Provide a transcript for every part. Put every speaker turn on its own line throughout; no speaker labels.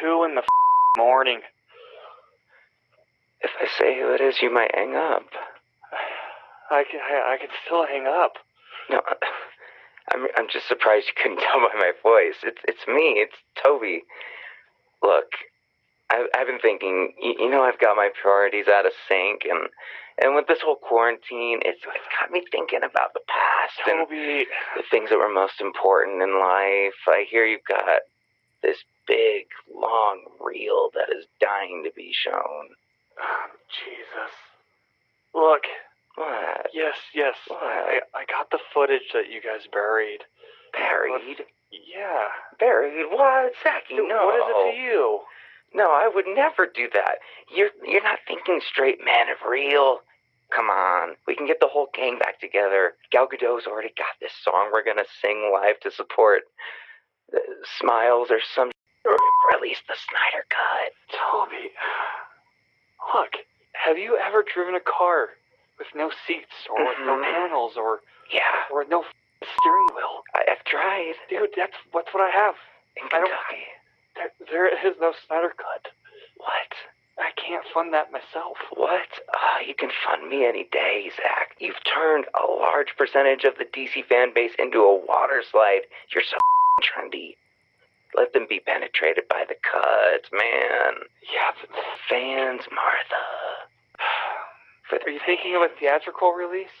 two in the morning.
If I say who it is, you might hang up.
I can I, I can still hang up.
No, I'm I'm just surprised you couldn't tell by my voice. It's it's me. It's Toby. Look, I, I've been thinking. You, you know, I've got my priorities out of sync, and and with this whole quarantine, it's it's got me thinking about the past and the things that were most important in life. I hear you've got this big, long reel that is dying to be shown.
Oh, Jesus. Look,
What?
yes, yes, I I got the footage that you guys buried.
Buried?
Yeah.
Buried? What? Zachy, no.
What is it to you?
No, I would never do that. You're you're not thinking straight, man of real. Come on, we can get the whole gang back together. Gal Gadot's already got this song we're gonna sing live to support uh, Smiles or some, or at least the Snyder Cut.
Toby. Look, have you ever driven a car with no seats or with no
Mhm.
panels or
Yeah,
or no f- steering wheel?
I, I've tried
Dude, that's that's what I have.
in
I don't-
Kentucky.
There, there is no Snyder cut.
What?
I can't fund that myself.
What? Ah, you can fund me any day, Zach. You've turned a large percentage of the DC fan base into a water slide. You're so trendy. Let them be penetrated by the cuts, man.
Yeah,
Fans, Martha. For
are you thinking of a theatrical release?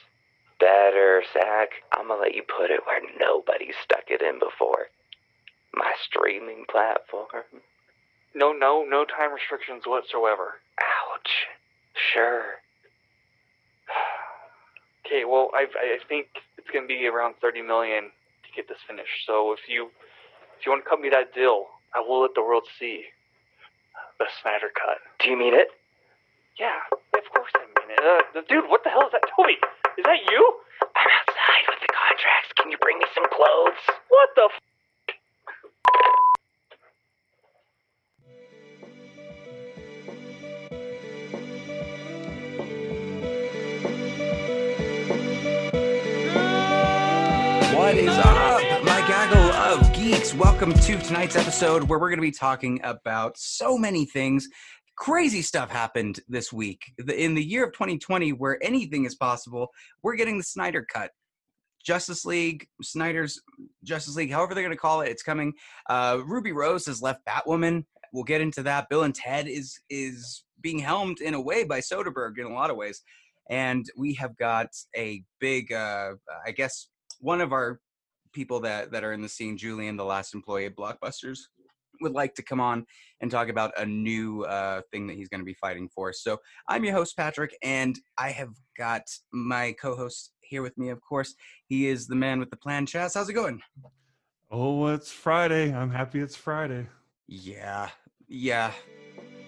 better, Zach? I'm gonna let you put it where nobody's stuck it in before. My streaming platform.
No, no, no time restrictions whatsoever.
Ouch. Sure.
Okay, well, I I think it's gonna be around thirty million to get this finished. So if you if you want to cut me that deal, I will let the world see the Snyder cut.
Do you mean it?
Yeah, of course I mean it. Uh, dude, what the hell is that, Toby? Is that you?
I'm outside with the contracts. Can you bring me some clothes?
What the? F-
Welcome to tonight's episode where we're going to be talking about so many things. Crazy stuff happened this week. In the year of 2020, where anything is possible, we're getting the Snyder Cut. Justice League, Snyder's Justice League, however they're going to call it, it's coming. Uh, Ruby Rose has left Batwoman. We'll get into that. Bill and Ted is is being helmed in a way by Soderbergh in a lot of ways, and we have got a big, uh, I guess, one of our people that that are in the scene, Julian, the last employee at Blockbusters, would like to come on and talk about a new uh, thing that he's going to be fighting for. So I'm your host Patrick, and I have got my co-host here with me. Of course, he is the man with the plan. Chaz, how's it going?
Oh, it's Friday. I'm happy it's Friday.
Yeah, yeah.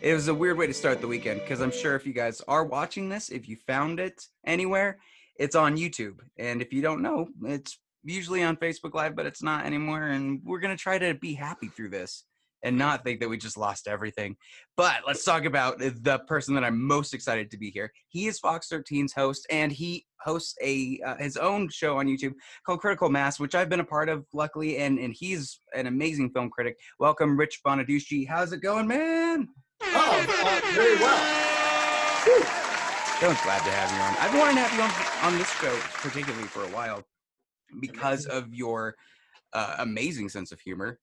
It was a weird way to start the weekend because I'm sure if you guys are watching this, if you found it anywhere, it's on YouTube. And if you don't know, it's usually on Facebook Live, but it's not anymore. And we're going to try to be happy through this and not think that we just lost everything. But let's talk about the person that I'm most excited to be here. He is Fox 13's host, and he hosts a uh, his own show on YouTube called Critical Mass, which I've been a part of, luckily. And and he's an amazing film critic. Welcome, Rich Bonaduce. How's it going, man?
Oh, uh, very well.
Dylan's glad to have you on. I've been wanting to have you on on this show particularly for a while because of your uh, amazing sense of humor,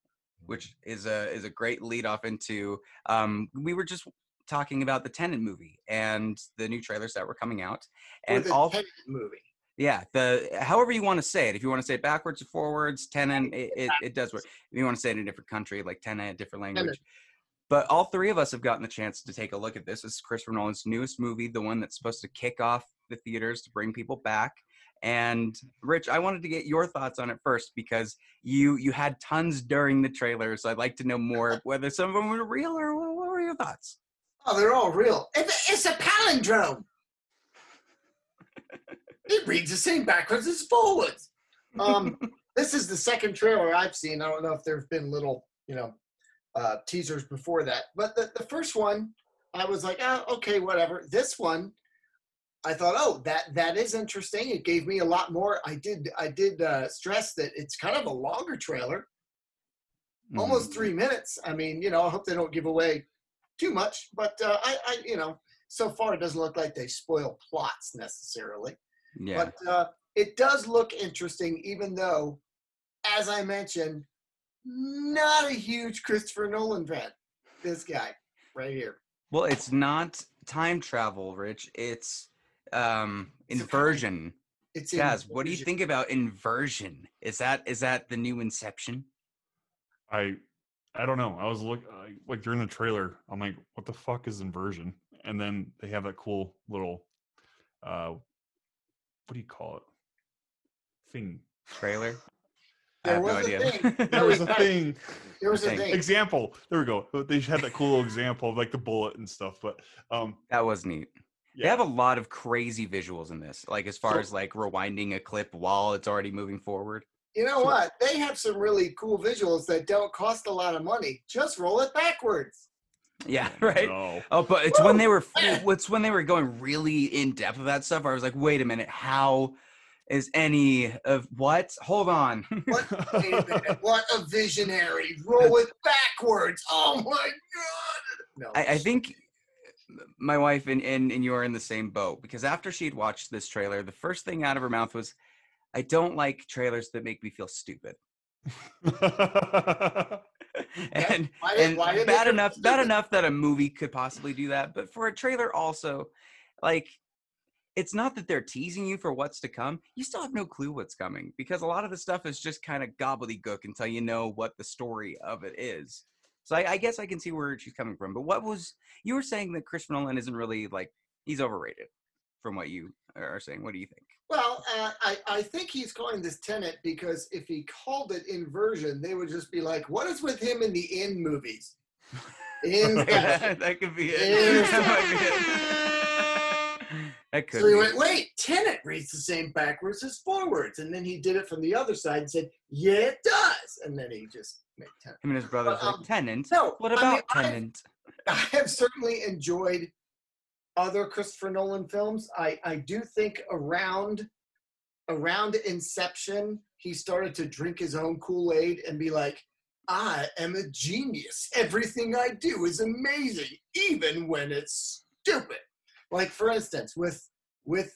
which is a is a great lead off into. Um, we were just talking about the Tenant movie and the new trailers that were coming out, and all
Tenet movie.
yeah the however you want to say it. If you want to say it backwards or forwards, Tenant it, it, it does work. If you want to say it in a different country like Tenant, a different language.
Tenet.
But all three of us have gotten the chance to take a look at this. This is Christopher Nolan's newest movie, the one that's supposed to kick off the theaters to bring people back. And Rich, I wanted to get your thoughts on it first because you you had tons during the trailer, so I'd like to know more whether some of them were real or what were your thoughts?
Oh, they're all real. It's it's a palindrome. it reads the same backwards as forwards. Um, this is the second trailer I've seen. I don't know if there have been little, you know, uh, teasers before that, but the, the first one, I was like, oh, okay, whatever. This one, I thought, oh, that that is interesting. It gave me a lot more. I did I did uh, stress that it's kind of a longer trailer. almost
Mhm.
three minutes. I mean, you know, I hope they don't give away too much, but uh, I, I, you know, so far it doesn't look like they spoil plots necessarily.
Yeah.
But uh, it does look interesting, even though, as I mentioned, not a huge Christopher Nolan fan. This guy right here.
Well, it's not time travel, Rich. It's um inversion.
It's
Chaz, what do you think about inversion? Is that is that the new Inception?
I I don't know. I was look I, like during the trailer. I'm like, what the fuck is inversion? And then they have that cool little, uh, what do you call it? Thing.
Trailer? I
There
have no
was a
idea.
thing.
There was a thing.
There was a
Thing.
thing.
example. There we go. They had that cool example of like the bullet and stuff. But um,
that was neat. They have a lot of crazy visuals in this, like as far
So-
as like rewinding a clip while it's already moving forward.
You know
So-
what? They have some really cool visuals that don't cost a lot of money. Just roll it backwards.
Yeah, oh, right.
No.
Oh, but it's when they were it's when they were going really in depth of that stuff. I was like, wait a minute, how is any of what? Hold on.
What? A. What a visionary. Roll it backwards. Oh my God. No.
I, I think my wife and, and and you are in the same boat because after she'd watched this trailer, the first thing out of her mouth was, "I don't like trailers that make me feel stupid." and
Why
and
why
bad enough bad enough that a movie could possibly do that, but for a trailer also, like. It's not that they're teasing you for what's to come. You still have no clue what's coming because a lot of the stuff is just kind of gobbledygook until you know what the story of it is. So I, I guess I can see where she's coming from. But what was you were saying that Chris Nolan isn't really like he's overrated, from what you are saying. What do you think?
Well, uh, I, I think he's calling this Tenet because if he called it inversion, they would just be like, what is with him in the in movies? In
that, that could be it.
Yes.
that might be it. That could
So he
be.
went, wait, Tenet reads the same backwards as forwards. And then he did it from the other side and said, yeah, it does. And then he just made Tenet.
Him and his brother's
um,
like Tenant.
No,
What
I mean,
about
I-
Tenant?
I have certainly enjoyed other Christopher Nolan films. I, I do think around around Inception, he started to drink his own Kool-Aid and be like, I am a genius. Everything I do is amazing, even when it's stupid. Like for instance, with with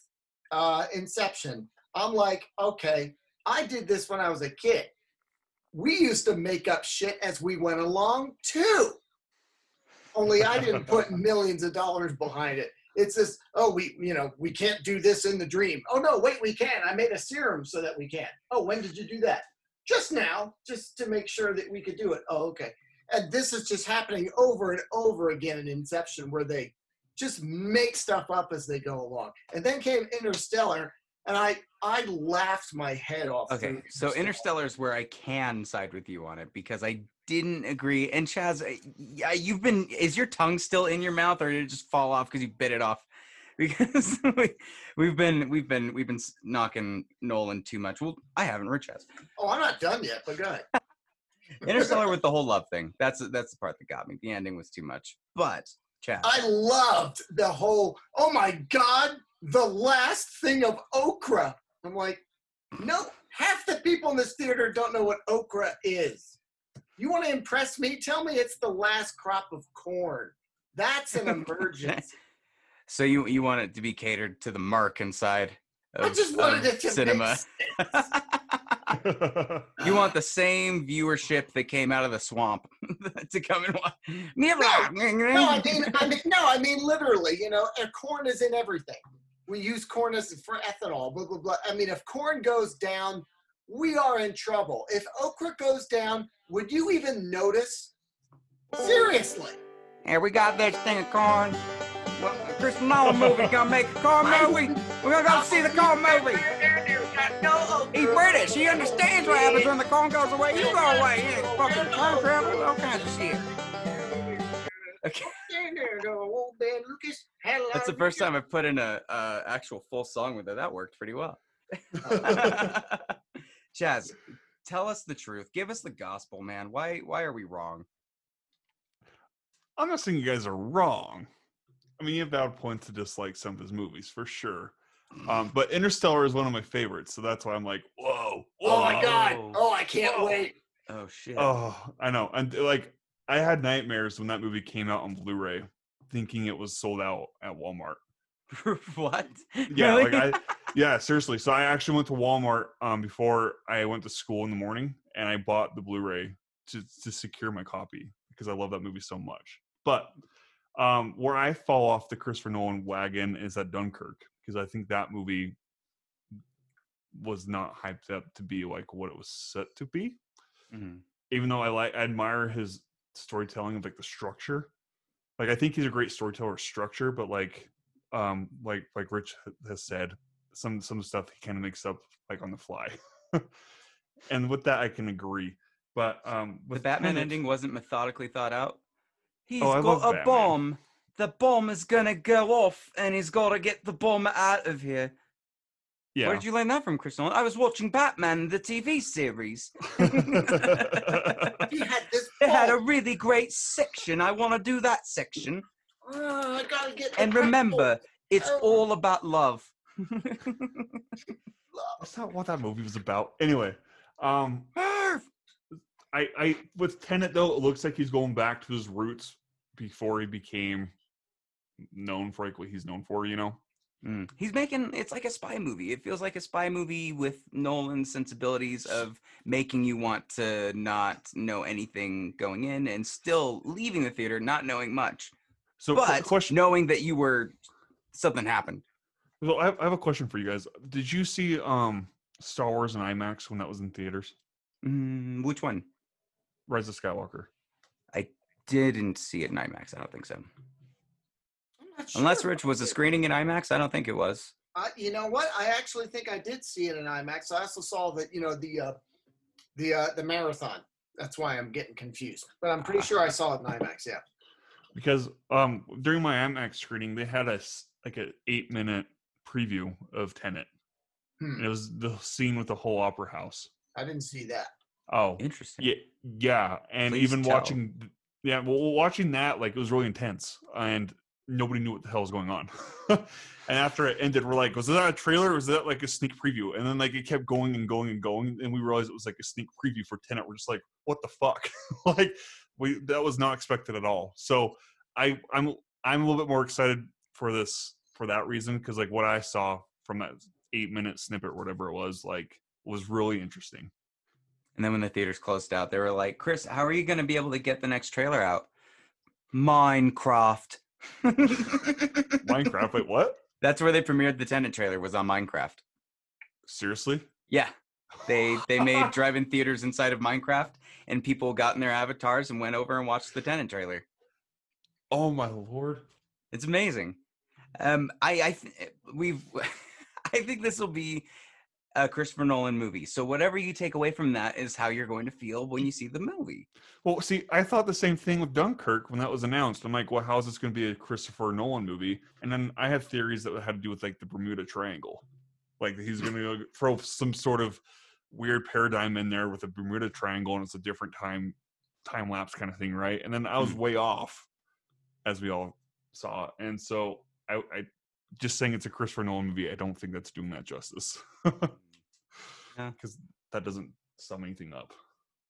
uh, Inception, I'm like, okay, I did this when I was a kid. We used to make up shit as we went along too. Only I didn't put millions of dollars behind it. It's this, oh, we, you know, we can't do this in the dream. Oh no, wait, we can. I made a serum so that we can. Oh, when did you do that? Just now, just to make sure that we could do it. Oh, okay. And this is just happening over and over again in Inception, where they just make stuff up as they go along. And then came Interstellar, and I I laughed my head off.
Okay, so Interstellar is where I can side with you on it because I didn't agree. And Chaz, yeah, you've been is your tongue still in your mouth, or did it just fall off because you bit it off? Because we, we've been we've been we've been knocking Nolan too much. Well, I haven't. Rich has.
Oh, I'm not done yet, but go ahead.
Interstellar with the whole love thing. That's that's the part that got me. The ending was too much. But
I loved the whole, oh my God, the last thing of okra. I'm like, no, half the people in this theater don't know what okra is. You want to impress me? Tell me it's the last crop of corn. That's an emergency.
so you you want it to be catered to the mark inside of,
I just wanted it to
cinema. You want the same viewership that came out of the swamp to come and watch.
No, I mean, I mean, no, I mean literally. You know, corn is in everything. We use corn as for ethanol. Blah blah blah. I mean, if corn goes down, we are in trouble. If okra goes down, would you even notice? Seriously.
Here we got this thing of corn. Well, Chris Nolan movie gonna make a corn movie. We're gonna go see the corn movie. No, he's British. He understands what happens when the corn goes away. You go away. He ain't fucking time travel. All kinds of shit. Okay. That's the first time I've put in a, a actual full song with it. That worked pretty well. Chaz, tell us the truth. Give us the gospel, man. Why why are we wrong?
I'm not saying you guys are wrong. I mean, you have valid points to dislike some of his movies for sure. Um, but Interstellar is one of my favorites, so that's why I'm like, whoa, whoa.
Oh my god! Oh, I can't
Whoa.
wait!
Oh shit.
Oh, I know. And like I had nightmares when that movie came out on Blu-ray, thinking it was sold out at Walmart.
what?
Yeah,
Really?
like I yeah, seriously. So I actually went to Walmart um before I went to school in the morning and I bought the Blu-ray to to secure my copy because I love that movie so much. But um where I fall off the Christopher Nolan wagon is at Dunkirk because I think that movie was not hyped up to be like what it was set to be
Mhm.
even though I like I admire his storytelling of like the structure. Like I think he's a great storyteller structure, but like um like like Rich has said, some some stuff he kind of makes up like on the fly. and with that I can agree. But um
The
with
Batman ending wasn't methodically thought out. He's
Oh,
got a
Batman.
bomb. The bomb is gonna go off, and he's got to get the bomb out of here.
Yeah.
Where did you learn that from, Chris Nolan? I was watching Batman, the TV series.
He had this.
It had a really great section. I want to do that section.
Oh, I gotta get.
And
purple
remember, it's
Oh.
all about love.
That's not what that movie was about. Anyway, um
Merv!
I I with Tenet though, it looks like he's going back to his roots before he became known for like what he's known for, you know?
Mm. He's making it's like a spy movie. It feels like a spy movie with Nolan's sensibilities of making you want to not know anything going in and still leaving the theater not knowing much,
So
but
question
knowing that you were something happened.
So I have, I have a question for you guys. Did you see um Star Wars in IMAX when that was in theaters?
Mm, which one?
Rise of Skywalker.
I didn't see it in IMAX. I don't think so.
I'm
Unless Rich was a screening in IMAX, I don't think it was.
Uh, you know what? I actually think I did see it in IMAX. I also saw that you know the uh, the uh, the marathon. That's why I'm getting confused. But I'm pretty sure I saw it in IMAX. Yeah.
Because um during my IMAX screening, they had a s- like an eight minute preview of Tenet.
Hmm.
And it was the scene with the whole opera house.
I didn't see that.
Oh,
Interesting.
yeah, yeah. And
Please
even
tell.
watching, yeah, well, watching that like it was really intense, and nobody knew what the hell was going on. and after it ended, we're like, was that a trailer? was that like a sneak preview? And then like it kept going and going and going, and we realized it was like a sneak preview for Tenet. We're just like, what the fuck? like we that was not expected at all. So I I'm I'm a little bit more excited for this for that reason because like what I saw from that eight minute snippet whatever it was like was really interesting.
And then when the theaters closed out, they were like, Chris, how are you going to be able to get the next trailer out? Minecraft.
Minecraft, wait, what?
That's where they premiered the Tenant trailer was on Minecraft.
Seriously?
Yeah. They they made drive-in theaters inside of Minecraft and people got in their avatars and went over and watched the Tenant trailer.
Oh my lord.
It's amazing. Um I I th- we've I think this will be a Christopher Nolan movie. So whatever you take away from that is how you're going to feel when you see the movie.
Well, see, I thought the same thing with Dunkirk when that was announced. I'm like, well, how is this going to be a Christopher Nolan movie? And then I had theories that had to do with like the Bermuda Triangle, like he's going to throw some sort of weird paradigm in there with the Bermuda Triangle, and it's a different time time lapse kind of thing, right? And then I was mm. way off, as we all saw, and so I, I just saying it's a Christopher Nolan movie. I don't think that's doing that justice,
Yeah.
because that doesn't sum anything up.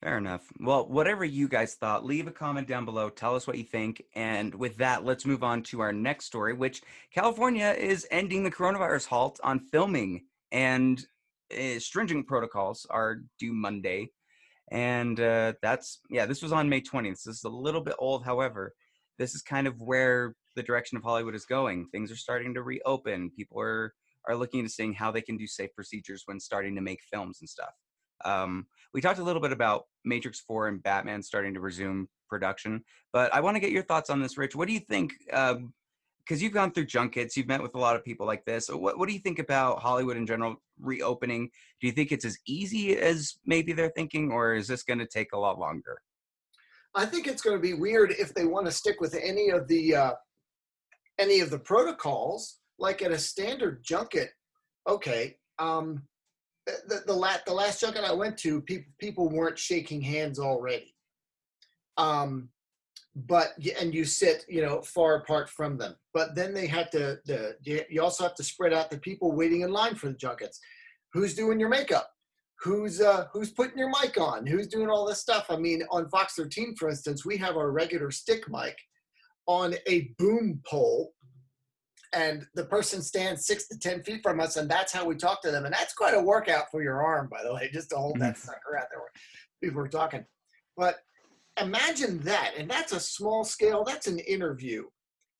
Fair enough. Well, whatever you guys thought, leave a comment down below. Tell us what you think. And with that, let's move on to our next story, which California is ending the coronavirus halt on filming, and uh, stringent protocols are due Monday. And uh, that's, yeah, this was on May 20th. This is a little bit old. However, this is kind of where the direction of Hollywood is going. Things are starting to reopen. People are, are looking into seeing how they can do safe procedures when starting to make films and stuff. Um, we talked a little bit about Matrix 4 and Batman starting to resume production, but I want to get your thoughts on this, Rich. What do you think? Because you've gone through junkets, you've met with a lot of people like this. What, what do you think about Hollywood in general reopening? Do you think it's as easy as maybe they're thinking, or is this going to take a lot longer?
I think it's going to be weird if they want to stick with any of the uh, any of the protocols, like at a standard junket. Okay, um, the the, la- the last junket I went to, people people weren't shaking hands already. Um, but and you sit, you know, far apart from them. But then they had to the you also have to spread out the people waiting in line for the junkets. Who's doing your makeup? who's uh, who's putting your mic on, who's doing all this stuff. I mean, on Fox 13, for instance, we have our regular stick mic on a boom pole, and the person stands six to ten feet from us, and that's how we talk to them. And that's quite a workout for your arm, by the way, just to hold that mm-hmm. sucker out there people are talking. But imagine that, and that's a small scale. That's an interview.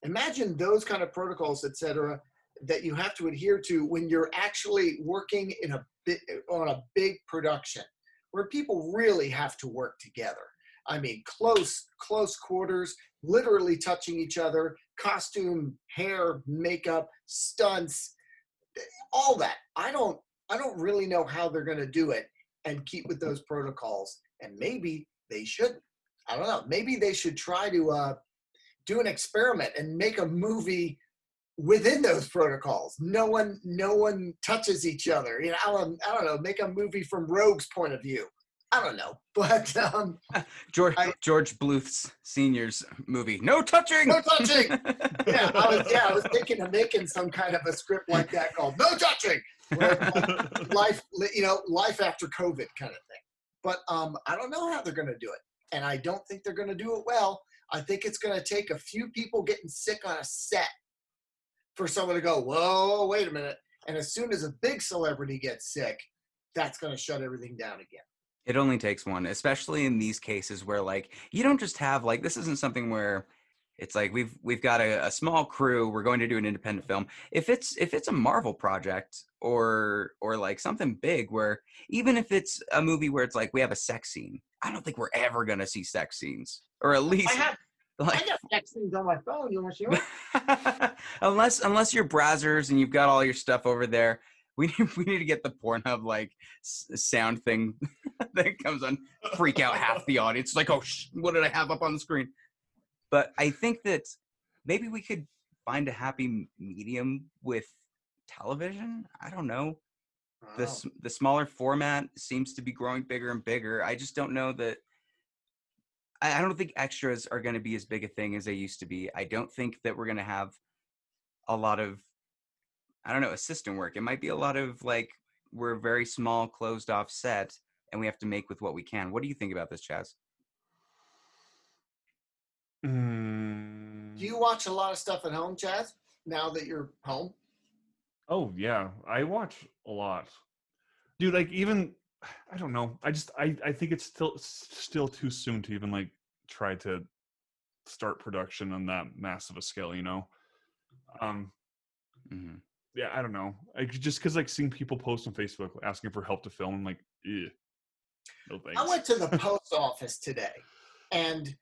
Imagine those kind of protocols, etc., that you have to adhere to when you're actually working in a bit on a big production where people really have to work together. I mean, close, close quarters, literally touching each other, costume, hair, makeup, stunts, all that. I don't, I don't really know how they're going to do it and keep with those protocols. And maybe they shouldn't. I don't know. Maybe they should try to uh, do an experiment and make a movie within those protocols. No one, no one touches each other. You know, I don't, I don't know. Make a movie from Rogue's point of view. I don't know, but um,
George
I-
George Bluth's senior's movie. No touching.
no touching. yeah, I was, yeah, I was thinking of making some kind of a script like that called "No Touching," where, like, life, you know, life after COVID kind of thing. But um, I don't know how they're going to do it, and I don't think they're going to do it well. I think it's going to take a few people getting sick on a set for someone to go, "Whoa, wait a minute!" And as soon as a big celebrity gets sick, that's going to shut everything down again.
It only takes one, especially in these cases where like you don't just have like this isn't something where it's like we've we've got a, a small crew, we're going to do an independent film. If it's if it's a Marvel project or or like something big where even if it's a movie where it's like we have a sex scene, I don't think we're ever gonna see sex scenes. Or at least
I have, I
like
got text things on my phone. You want to see
unless unless you're browsers and you've got all your stuff over there we need, we need to get the pornhub like s- sound thing that comes on freak out half the audience like oh sh- what did i have up on the screen but i think that maybe we could find a happy medium with television i don't know the,
Oh.
the smaller format seems to be growing bigger and bigger i just don't know that I I don't think extras are going to be as big a thing as they used to be. I don't think that we're going to have a lot of, I don't know, assistant work. It might be a lot of like, we're a very small, closed off set and we have to make with what we can. What do you think about this, Chaz?
Mm,
Do you watch a lot of stuff at home, Chaz? Now that you're home,
Oh yeah, I watch a lot, dude. Like even I don't know. I just I I think it's still still too soon to even like try to start production on that massive a scale. You know. Um.
hmm
Yeah, I don't know. I just because like seeing people post on Facebook asking for help to film, I'm like, eh, no thanks.
I went to the post office today, and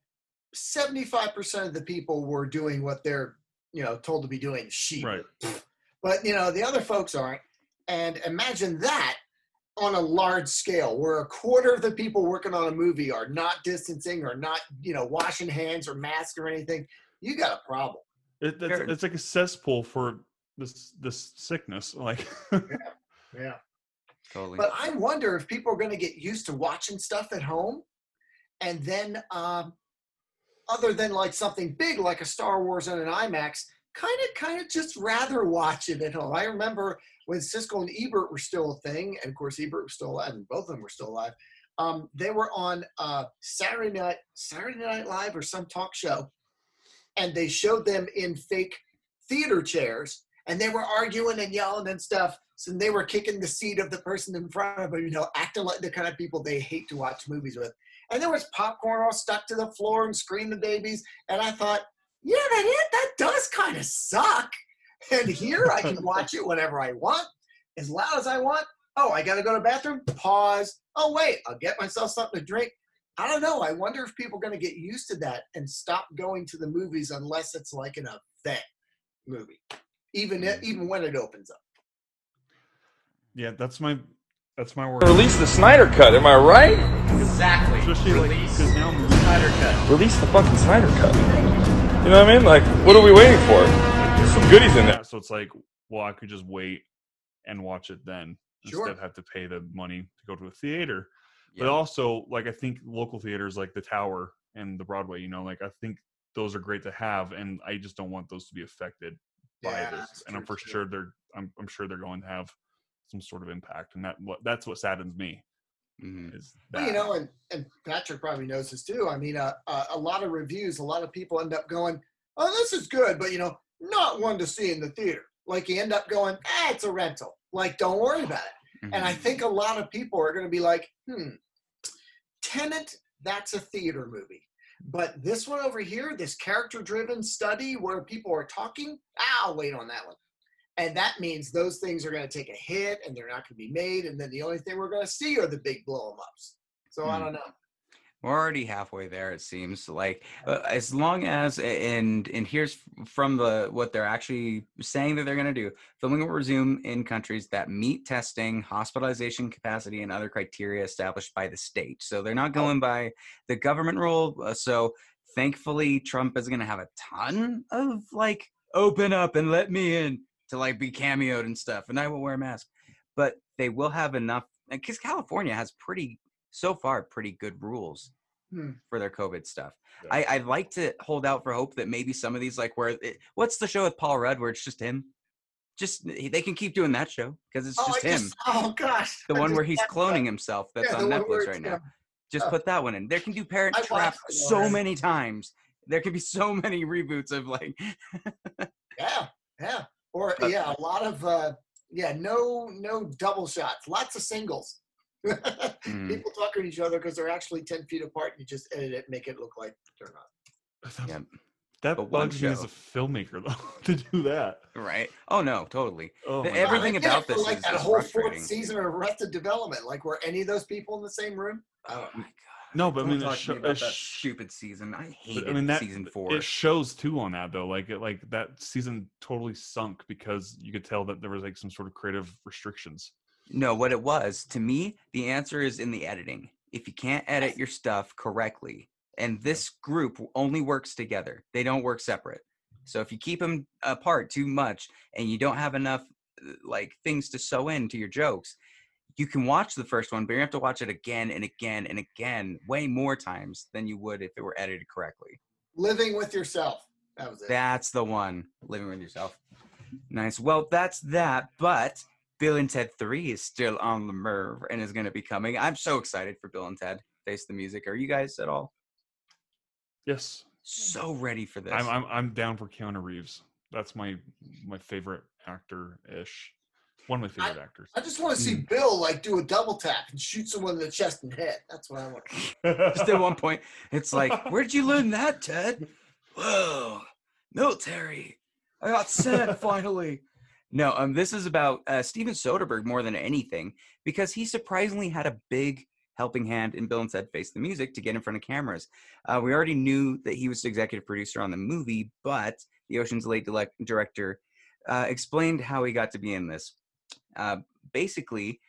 75% of the people were doing what they're, you know, told to be doing. Sheep.
right.
But you know, the other folks aren't. And imagine that on a large scale, where a quarter of the people working on a movie are not distancing or not, you know, washing hands or mask or anything. You got a problem.
It, that's, it's like a cesspool for this this sickness. Like,
Yeah.
Totally.
But I wonder if people are going to get used to watching stuff at home, and then, um, other than like something big like a Star Wars on an IMAX, kind of, kind of just rather watch it at home. I remember when Siskel and Ebert were still a thing, and of course Ebert was still alive, and both of them were still alive. Um, they were on uh, Saturday night, Saturday Night Live or some talk show, and they showed them in fake theater chairs, and they were arguing and yelling and stuff. So they were kicking the seat of the person in front of them, you know, acting like the kind of people they hate to watch movies with. And there was popcorn all stuck to the floor and screaming babies. And I thought, yeah, that is, that does kind of suck. And here I can watch it whenever I want, as loud as I want. Oh, I got to go to the bathroom. Pause. Oh, wait, I'll get myself something to drink. I don't know. I wonder if people are going to get used to that and stop going to the movies unless it's like an event movie, even if, hmm. even when it opens up.
Yeah, that's my that's my word.
Release the Snyder Cut, am I right?
Exactly.
Especially like
Release
because now
the Snyder Cut.
Release the fucking Snyder Cut. You know what I mean? Like, what are we waiting for? There's some goodies in there.
So it's like, well, I could just wait and watch it then
Sure.
instead of have to pay the money to go to a theater.
Yeah.
But also, like I think local theaters like the Tower and the Broadway, you know, like I think those are great to have, and I just don't want those to be affected by
Yeah,
this.
that's
And I'm for
too.
sure they're, I'm, I'm sure they're going to have some sort of impact, and that what that's what saddens me.
Mhm.
Is
Well, you know, and, and Patrick probably knows this too. I mean, uh, uh, a lot of reviews, a lot of people end up going, "Oh, this is good," but you know, not one to see in the theater. Like you end up going, "Ah, it's a rental." Like, don't worry about it. And I
Mhm.
think a lot of people are going to be like, "Hmm, Tenant, that's a theater movie." But this one over here, this character-driven study where people are talking, I'll wait on that one. And that means those things are going to take a hit and they're not going to be made. And then the only thing we're going to see are the big blow 'em ups. So I
Hmm.
don't know.
We're already halfway there. It seems like uh, as long as and and here's from the what they're actually saying that they're going to do. Filming will resume in countries that meet testing, hospitalization capacity, and other criteria established by the state. So they're not going by the government rule. uh, So thankfully, Trump is going to have a ton of like open up and let me in to like be cameoed and stuff, and I will wear a mask. But they will have enough because California has pretty so far pretty good rules
Hmm.
for their COVID stuff.
Yeah.
I, I'd like to hold out for hope that maybe some of these, like where it, what's the show with Paul Rudd where it's just him? Just they can keep doing that show because it's
Oh,
just
I
him.
just- oh gosh.
the
I
one where he's cloning
that.
himself that's
Yeah,
on
the one where
Netflix right now. Just
Oh.
put that one in. There can do Parent
I
Trap so many times. There could be so many reboots of like
Yeah, yeah. Or
But-
yeah, a lot of uh yeah, no no double shots, lots of singles.
mm,
People talking to each other because they're actually ten feet apart and you just edit it, make it look like they're not.
yeah,
That
But one
bugs me as a filmmaker though to do that.
right. Oh no, totally.
Oh
The-
my
every-
God.
Everything about
it for,
this
like
is
that whole fourth season of Arrested Development. Like were any of those people in the same room?
Oh my god.
No, but I
Don't
mean,
talk
it,
to
sho-
me about that
sh-
stupid season. I
but,
hated
I mean that
season four.
it shows too on that though. Like it, like that season totally sunk because you could tell that there was like some sort of creative restrictions.
No, what it was to me, the answer is in the editing. If you can't edit your stuff correctly, and this group only works together, they don't work separate. So if you keep them apart too much and you don't have enough uh, like things to sew into your jokes, you can watch the first one, but you have to watch it again and again and again, way more times than you would if it were edited correctly.
Living with yourself. That was it.
That's the one. Living with yourself. Nice. Well, that's that. But Bill and Ted 3 is still on the merve and is going to be coming. I'm so excited for Bill and Ted Face the Music. Are you guys at all
Yes,
so ready for this?
I'm, I'm I'm down for Keanu Reeves. That's my my favorite actor ish. One of my favorite actors.
I just want to see
Mm.
Bill like do a double tap and shoot someone in the chest and head. That's what I want.
Just at one point, it's like, where'd you learn that, Ted? Whoa, military. I got sent finally. No, um, this is about uh, Steven Soderbergh more than anything because he surprisingly had a big helping hand in Bill and Ted Face the Music to get in front of cameras. Uh, we already knew that he was the executive producer on the movie, but the Ocean's Late dilec- director uh, explained how he got to be in this. Uh, basically,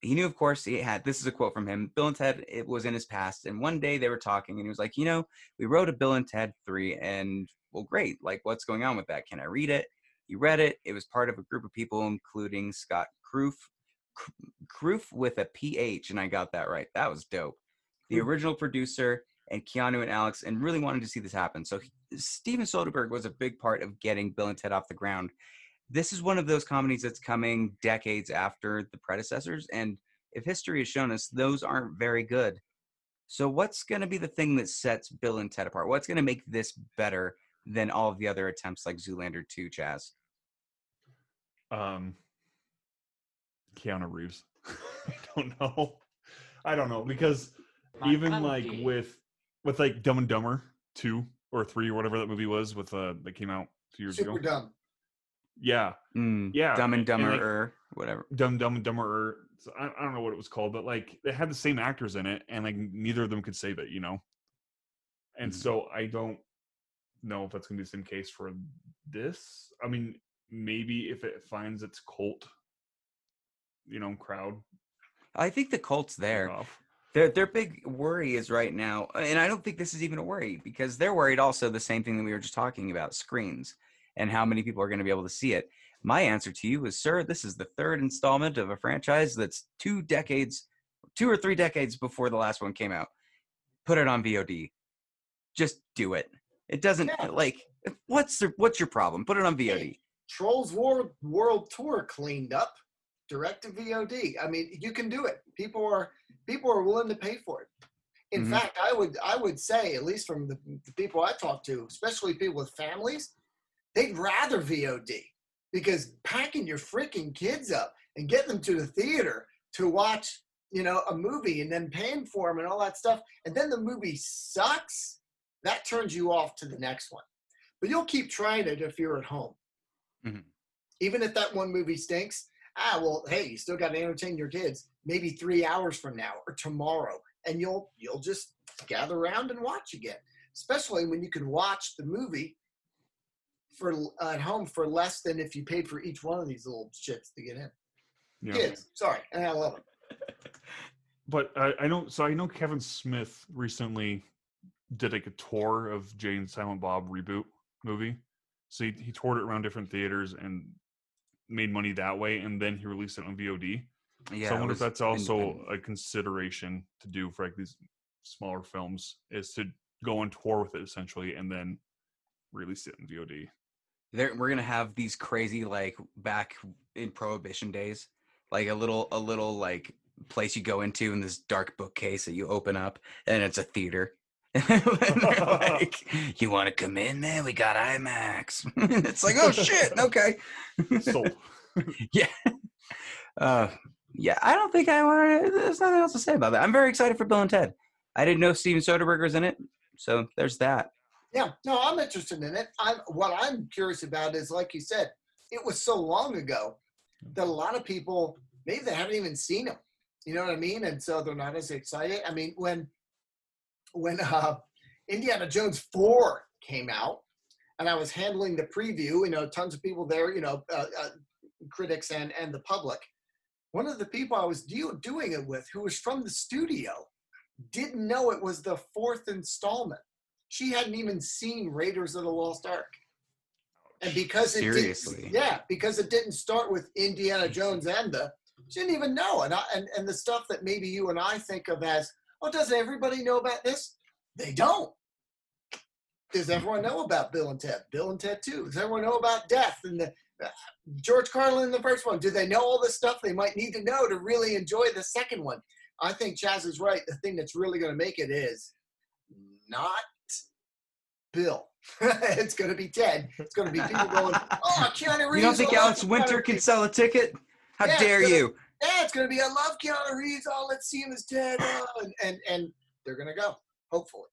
he knew, of course, he had this is a quote from him Bill and Ted, it was in his past. And one day they were talking, and he was like, You know, we wrote a Bill and Ted 3, and well, great. Like, what's going on with that? Can I read it? He read it. It was part of a group of people, including Scott Kroopf, Kroopf with a PH, and I got that right. That was dope. The original producer and Keanu and Alex, and really wanted to see this happen. So he- Steven Soderbergh was a big part of getting Bill and Ted off the ground. This is one of those comedies that's coming decades after the predecessors, and if history has shown us, those aren't very good. So what's going to be the thing that sets Bill and Ted apart? What's going to make this better than all of the other attempts like Zoolander 2, Chaz?
um Keanu Reeves. I don't know. I don't know because
My
even like with with like Dumb and Dumber two or three or whatever that movie was with uh that came out two years
Super
ago.
dumb.
Yeah,
Mm,
Yeah,
Dumb and Dumber,
like-
or whatever.
Dumb Dumb and Dumber. So I, I don't know what it was called, but like they had the same actors in it, and like neither of them could save it, you know. And
Mhm.
so I don't know if that's gonna be the same case for this. I mean, maybe if it finds its cult, you know, crowd.
I think the cult's there.
off.
Their their big worry is right now, and I don't think this is even a worry because they're worried also the same thing that we were just talking about screens and how many people are going to be able to see it. My answer to you is, sir, this is the third installment of a franchise that's two decades, two or three decades before the last one came out. Put it on VOD. Just do it. It doesn't
Yeah.
like what's the, what's your problem? Put it on VOD.
Trolls World World Tour cleaned up. direct to VOD. I mean, you can do it. People are people are willing to pay for it. In
Mhm.
fact, I would I would say, at least from the, the people I talk to, especially people with families, they'd rather VOD because packing your freaking kids up and getting them to the theater to watch, you know, a movie and then paying for them and all that stuff, and then the movie sucks, that turns you off to the next one. But you'll keep trying it if you're at home.
Mhm.
Even if that one movie stinks, ah, well, hey, you still got to entertain your kids. Maybe three hours from now or tomorrow, and you'll you'll just gather around and watch again. Especially when you can watch the movie for uh, at home for less than if you paid for each one of these little shits to get in.
Yeah.
Kids, sorry, and I love them.
But I, I know, so I know Kevin Smith recently did like a tour of Jay and Silent Bob reboot movie. So he, he toured it around different theaters and made money that way, and then he released it on VOD.
Yeah,
so I wonder if that's also a consideration to do for like these smaller films is to go on tour with it essentially and then release it in VOD.
There, we're gonna have these crazy like back in prohibition days, like a little a little like place you go into in this dark bookcase that you open up, and it's a theater. and like, "You want to come in, man? We got IMAX." it's like, "Oh shit, okay."
Sold. Yeah.
Uh, yeah, I don't think I want. To. There's nothing else to say about that. I'm very excited for Bill and Ted. I didn't know Steven Soderbergh was in it, so there's that.
Yeah, no, I'm interested in it. I'm what I'm curious about is like you said, it was so long ago that a lot of people maybe they haven't even seen them. You know what I mean? And so they're not as excited. I mean, when when uh, Indiana Jones four came out, and I was handling the preview, you know, tons of people there, you know, uh, uh, critics and and the public. One of the people I was do- doing it with, who was from the studio, didn't know it was the fourth installment she hadn't even seen Raiders of the Lost Ark. And because it
Seriously?
didn't, yeah, because it didn't start with Indiana Jones and the, she didn't even know. And I, and and the stuff that maybe you and I think of as, oh, doesn't everybody know about this? They don't. Does everyone know about Bill and Ted? Bill and Ted too. Does everyone know about death and the uh, George Carlin, in the first one? Do they know all the stuff they might need to know to really enjoy the second one? I think Chaz is right. The thing that's really going to make it is not Bill. it's going to be Ted. It's going to be people going, oh, Keanu Reeves.
You don't think
I
Alex Winter can sell a ticket? How
Yeah,
dare
it's gonna-
you?
Yeah, it's going to be, I love Keanu Reeves. Oh, let's see him as Ted. Oh, and, and, and they're going to go, hopefully.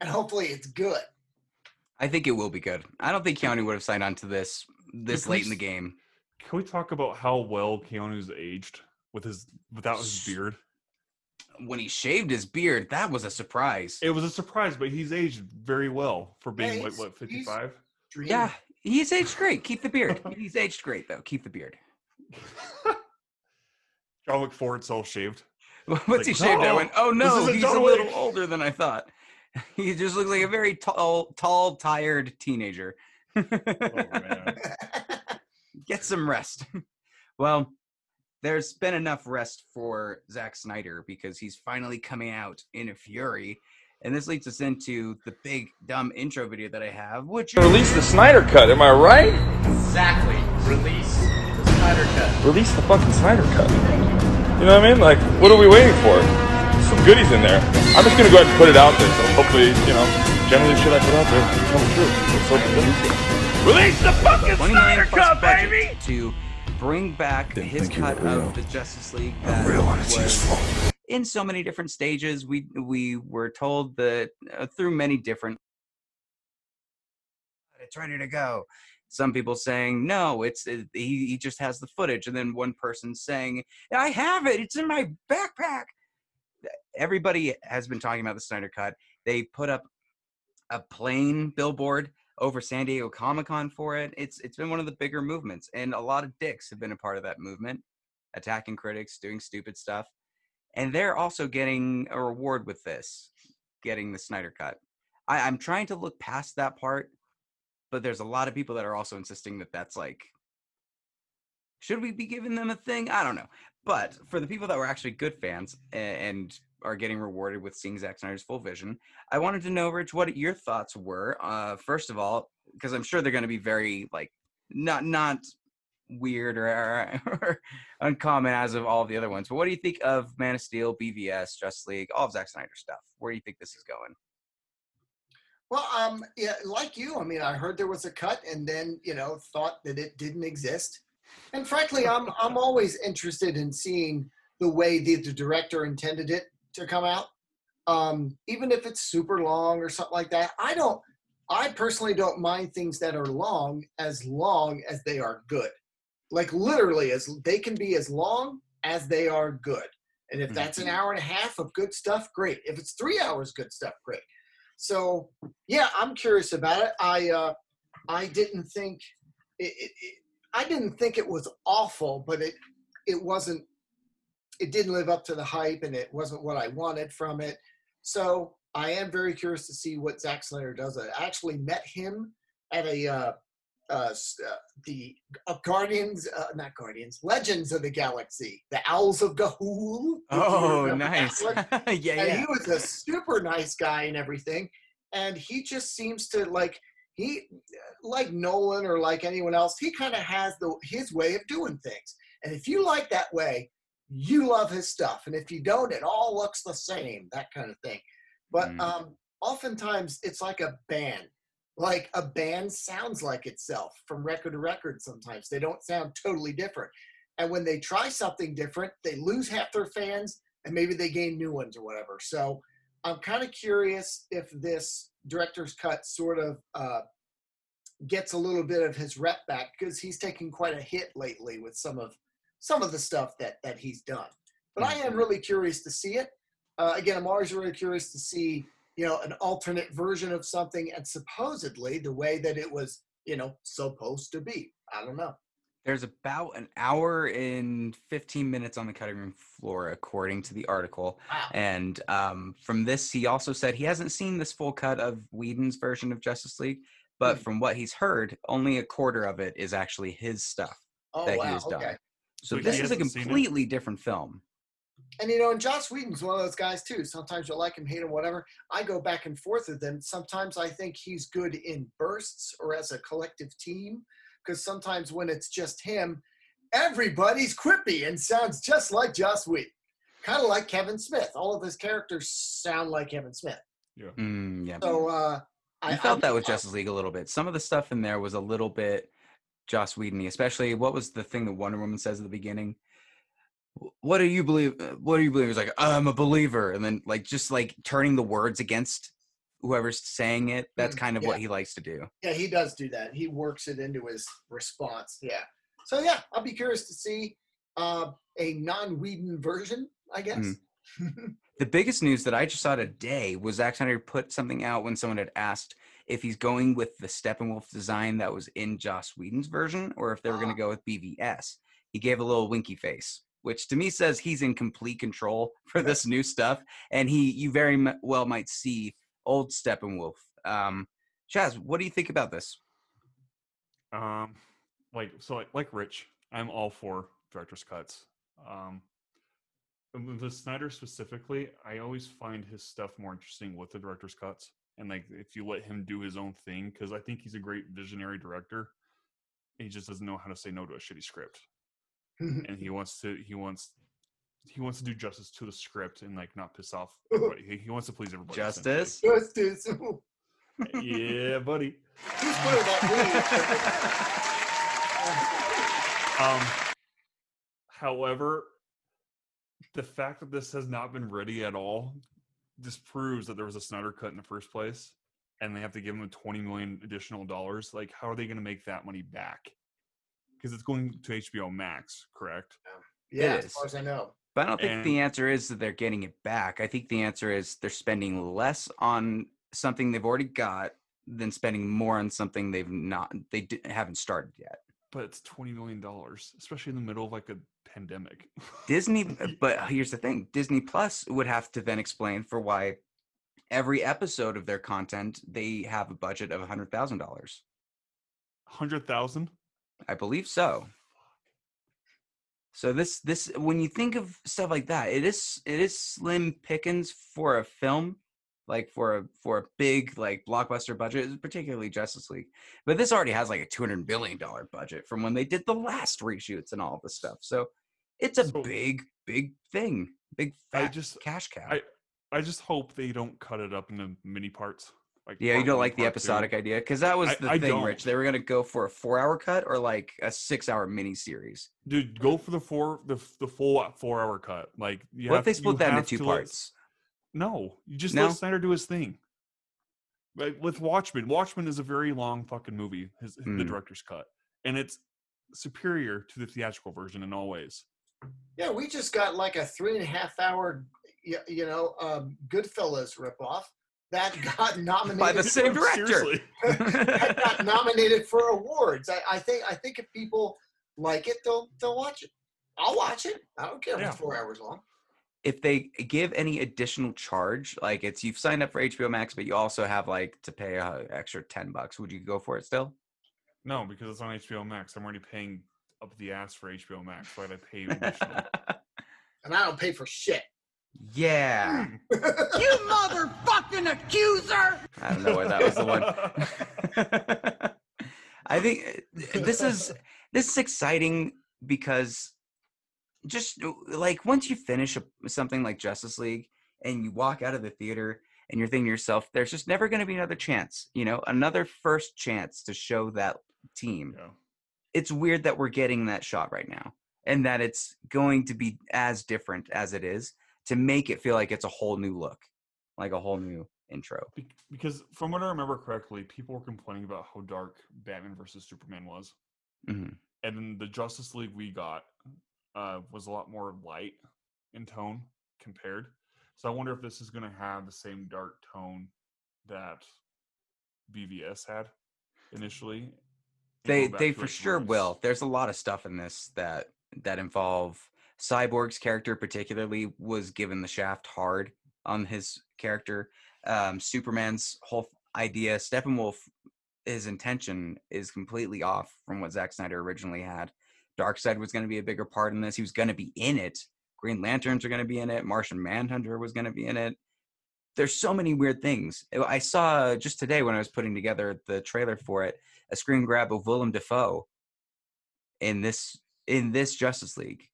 And hmm. hopefully it's good.
I think it will be good. I don't think Keanu would have signed on to this this late in the game.
Can we talk about how well Keanu's aged with his without his beard?
When he shaved his beard, that was a surprise.
It was a surprise, but he's aged very well for being
Yeah,
what, what fifty five.
Yeah, he's aged great. Keep the beard. He's aged great though. Keep the beard.
John McFord's all shaved.
Once
Like,
he shaved, I
"No,
went, "Oh no, he's a little
Wick."
older than I thought." He just looks like a very tall, tall, tired teenager.
Oh man.
Get some rest. well, there's been enough rest for Zack Snyder because he's finally coming out in a fury. And this leads us into the big dumb intro video that I have, which is
Release the Snyder Cut, am I right?
Exactly. Release the Snyder Cut.
Release the fucking Snyder Cut. You know what I mean? Like, what are we waiting for? Some goodies in there. I'm just gonna go ahead and put it out there. So hopefully, you know, generally shit I put out there comes true. Let's hope it does. Release the fucking
20 million
Snyder Cut, baby!
to bring back
Didn't
his
think you were
cut of the Justice League that
Real when it's
was
useful.
in so many different stages. We we were told that uh, through many different it's ready to go. Some people saying no, it's it, he he just has the footage, and then one person saying I have it, it's in my backpack. Everybody has been talking about the Snyder Cut. They put up a plain billboard over San Diego Comic Con for it. It's it's been one of the bigger movements, and a lot of dicks have been a part of that movement, attacking critics, doing stupid stuff, and they're also getting a reward with this, getting the Snyder Cut. I, I'm trying to look past that part, but there's a lot of people that are also insisting that that's like, should we be giving them a thing? I don't know. But for the people that were actually good fans and are getting rewarded with seeing Zack Snyder's full vision, I wanted to know, Rich, what your thoughts were. Uh, first of all, because I'm sure they're going to be very like not not weird or or, uncommon as of all the other ones. But what do you think of Man of Steel, BVS, Justice League, all of Zack Snyder stuff? Where do you think this is going?
Well, um, yeah, like you, I mean, I heard there was a cut, and then you know thought that it didn't exist. And frankly, I'm I'm always interested in seeing the way the, the director intended it to come out, um, even if it's super long or something like that. I don't. I personally don't mind things that are long as long as they are good. Like literally, as they can be as long as they are good. And if that's an hour and a half of good stuff, great. If it's three hours, good stuff, great. So yeah, I'm curious about it. I uh, I didn't think it, it, it, I didn't think it was awful, but it it wasn't. It didn't live up to the hype, and it wasn't what I wanted from it. So I am very curious to see what Zack Snyder does. I actually met him at a uh, uh, uh, the uh, Guardians, uh, not Guardians, Legends of the Galaxy, the Owls of Ga'Hoole. if
Oh, nice. yeah,
and
yeah.
he was a super nice guy and everything and he just seems to like he like nolan or like anyone else he kind of has the his way of doing things and if you like that way you love his stuff and if you don't it all looks the same that kind of thing but
Mm.
um oftentimes it's like a band like a band sounds like itself from record to record sometimes they don't sound totally different and when they try something different they lose half their fans and maybe they gain new ones or whatever. So I'm kind of curious if this director's cut sort of uh, gets a little bit of his rep back because he's taken quite a hit lately with some of some of the stuff that that he's done. But I am really curious to see it. Uh, again, I'm always really curious to see you know an alternate version of something and supposedly the way that it was you know supposed to be. I don't know.
There's about an hour and 15 minutes on the cutting room floor, according to the article.
Wow.
And um, from this, he also said he hasn't seen this full cut of Whedon's version of Justice League, but
Hmm.
from what he's heard, only a quarter of it is actually his stuff
Oh
that
wow.
he has
okay.
done. So,
So he
this is a
hasn't seen it?
completely different film.
And you know, and Joss Whedon's one of those guys too. Sometimes you like him, hate him, whatever. I go back and forth with him. Sometimes I think he's good in bursts or as a collective team, because sometimes when it's just him, everybody's quippy and sounds just like Joss Whedon. Kind of like Kevin Smith. All of his characters sound like Kevin Smith.
Mm, yeah.
So uh, I
I felt
I-
that with Justice League a little bit. Some of the stuff in there was a little bit Joss Whedon, especially what was the thing that Wonder Woman says at the beginning? What do you believe? uh, What do you believe? It's like I'm a believer, and then like just like turning the words against whoever's saying it. That's
Mm,
kind of
yeah.
what he likes to do.
Yeah, he does do that. He works it into his response. Yeah. So yeah, I'll be curious to see uh, a non-Whedon version. I guess.
Mm. The biggest news that I just saw today was Zack Snyder put something out when someone had asked if he's going with the Steppenwolf design that was in Joss Whedon's version or if they were going
Ah.
to go with BVS. He gave a little winky face, which to me says he's in complete control for this new stuff, and he you very m- well might see old Steppenwolf. Um, Chaz, what do you think about this?
Um, like so, like like Rich, I'm all for director's cuts. Um, the Snyder specifically, I always find his stuff more interesting with the director's cuts, and like if you let him do his own thing, because I think he's a great visionary director. He just doesn't know how to say no to a shitty script, and he wants to he wants he wants to do justice to the script and like not piss off everybody. He, he wants to please everybody.
Justice.
Justice.
yeah, buddy.
Who's putting that
Um, however, the fact that this has not been ready at all just proves that there was a Snyder cut in the first place, and they have to give him 20 million additional dollars. Like, how are they going to make that money back? Because it's going to HBO Max, correct?
yeah,
It
as far as I know.
But I don't think
And-
the answer is that they're getting it back. I think the answer is they're spending less on something they've already got than spending more on something they've not they di- haven't started yet.
But it's 20 million dollars, especially in the middle of like a pandemic.
Disney, uh, but uh, here's the thing: Disney Plus would have to then explain for why every episode of their content they have a budget of a hundred thousand dollars.
Hundred thousand.
I believe so. So this this when you think of stuff like that, it is it is slim pickings for a film, like for a for a big like blockbuster budget, particularly Justice League. But this already has like a two hundred billion dollar budget from when they did the last reshoots and all of this stuff. So It's a
So-
big, big thing. Big
I
fat
just
cash cow.
I I just hope they don't cut it up into mini parts. Like
yeah, you don't like the
part two.
episodic idea because that was the
I
thing. Rich. They were gonna go for a four-hour cut or like a six-hour mini series.
Dude, go for the four the the full uh, four hour cut. Like you
What
have,
if they split that into two parts?
No, you just
No?
let Snyder do his thing. Like with Watchmen, Watchmen is a very long fucking movie. His the
Mm.
director's cut, and it's superior to the theatrical version in all ways.
Yeah, we just got like a three and a half hour, you know, um, Goodfellas ripoff that got nominated
By the same
for-
director.
That got nominated for awards. I, I think I think if people like it, they'll they'll watch it. I'll watch it. I don't care if
Yeah.
it's four hours long.
If they give any additional charge, like it's you've signed up for HBO Max, but you also have like to pay a extra ten bucks, would you go for it still?
No, because it's on HBO Max. I'm already paying up the ass for HBO Max. Why would I pay additional?
And I don't pay for shit.
yeah,
You motherfucking accuser!
I don't know why that was the one. I think uh, this is this is exciting because just uh, like once you finish a, something like Justice League and you walk out of the theater and you're thinking to yourself, there's just never going to be another chance, you know, another first chance to show that team.
Yeah.
It's weird that we're getting that shot right now and that it's going to be as different as it is to make it feel like it's a whole new look, like a whole new intro.
Be- because from what I remember correctly, people were complaining about how dark Batman versus Superman was,
Mhm.
and then the Justice League we got uh, was a lot more light in tone compared. So I wonder if this is going to have the same dark tone that BVS had initially.
they they for sure will there's a lot of stuff in this that that involve cyborg's character particularly was given the shaft hard on his character um superman's whole idea steppenwolf his intention is completely off from what Zack Snyder originally had. Darkseid was going to be a bigger part in this. He was going to be in it. Green Lanterns are going to be in it. Martian Manhunter was going to be in it. There's so many weird things. I saw just today when I was putting together the trailer for it a screen grab of Willem Dafoe in this in this Justice League.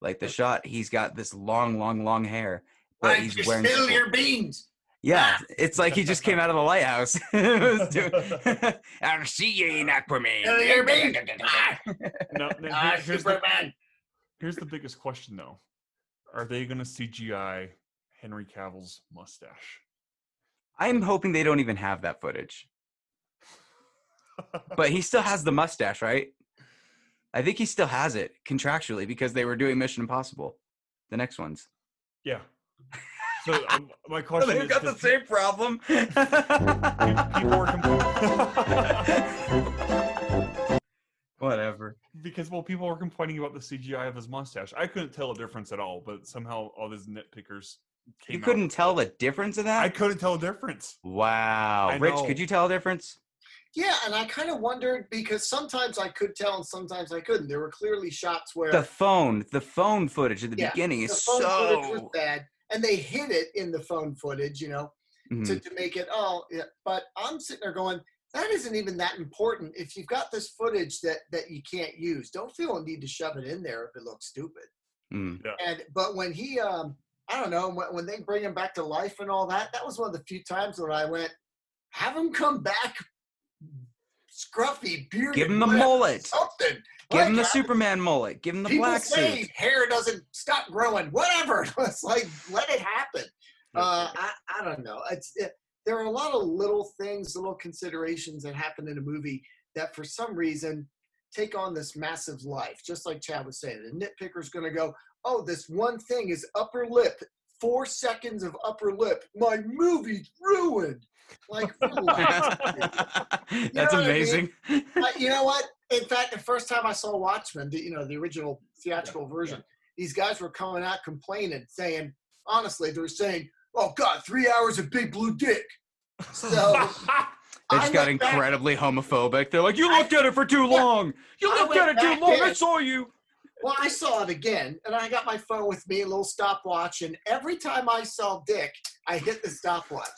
Like the shot, he's got this long, long, long hair, but
I
he's
just
wearing.
your beans.
Yeah, it's like he just came out of the lighthouse. Doing- I'll see you in Aquaman.
Spill your beans.
No, no,
ah,
here- here's, the, here's the biggest question though: Are they going to CGI Henry Cavill's mustache?
I'm hoping they don't even have that footage. But he still has the mustache, right? I think he still has it contractually because they were doing Mission Impossible, the next ones.
Yeah. So um, my question
They've
is:
got the same problem.
people were compl-
Whatever.
because well, people were complaining about the CGI of his mustache. I couldn't tell a difference at all, but somehow all these nitpickers came.
You couldn't
with
tell the difference of that?
I couldn't tell a difference.
wow.
I
Rich,
know.
could you tell a difference?
Yeah, and I kind of wondered because sometimes I could tell and sometimes I couldn't. There were clearly shots where
The phone, the phone footage at the
Yeah,
beginning
the
is
phone footage was
so.
bad, and they hid it in the phone footage, you know,
Mhm.
to, to make it oh. Yeah. But I'm sitting there going, that isn't even that important. If you've got this footage that that you can't use, don't feel a need to shove it in there if it looks stupid.
Mm.
And but when he, um, I don't know, when, when they bring him back to life and all that, that was one of the few times when I went, have him come back, scruffy, beard,
Give him the mullet.
something.
Give him the Superman mullet. Give him the
people
black
say
suit.
hair doesn't stop growing. Whatever. It's like let it happen. Uh, I, I don't know. It's it, there are a lot of little things, little considerations that happen in a movie that for some reason take on this massive life. Just like Chad was saying, the nitpicker's going to go, "Oh, this one thing is upper lip. Four seconds of upper lip. My movie's ruined." Like.
That's
what I mean?
amazing.
Uh, you know what? In fact, the first time I saw Watchmen, the, you know, the original theatrical version, these guys were coming out complaining, saying, honestly, they were saying, "Oh God, three hours of big blue dick." So
They
I
just got
went back-
incredibly homophobic. They're like, "You looked at it for too
Yeah.
long. You looked at it too long. I saw you."
Well, I saw it again, and I got my phone with me, a little stopwatch, and every time I saw dick, I hit the stopwatch.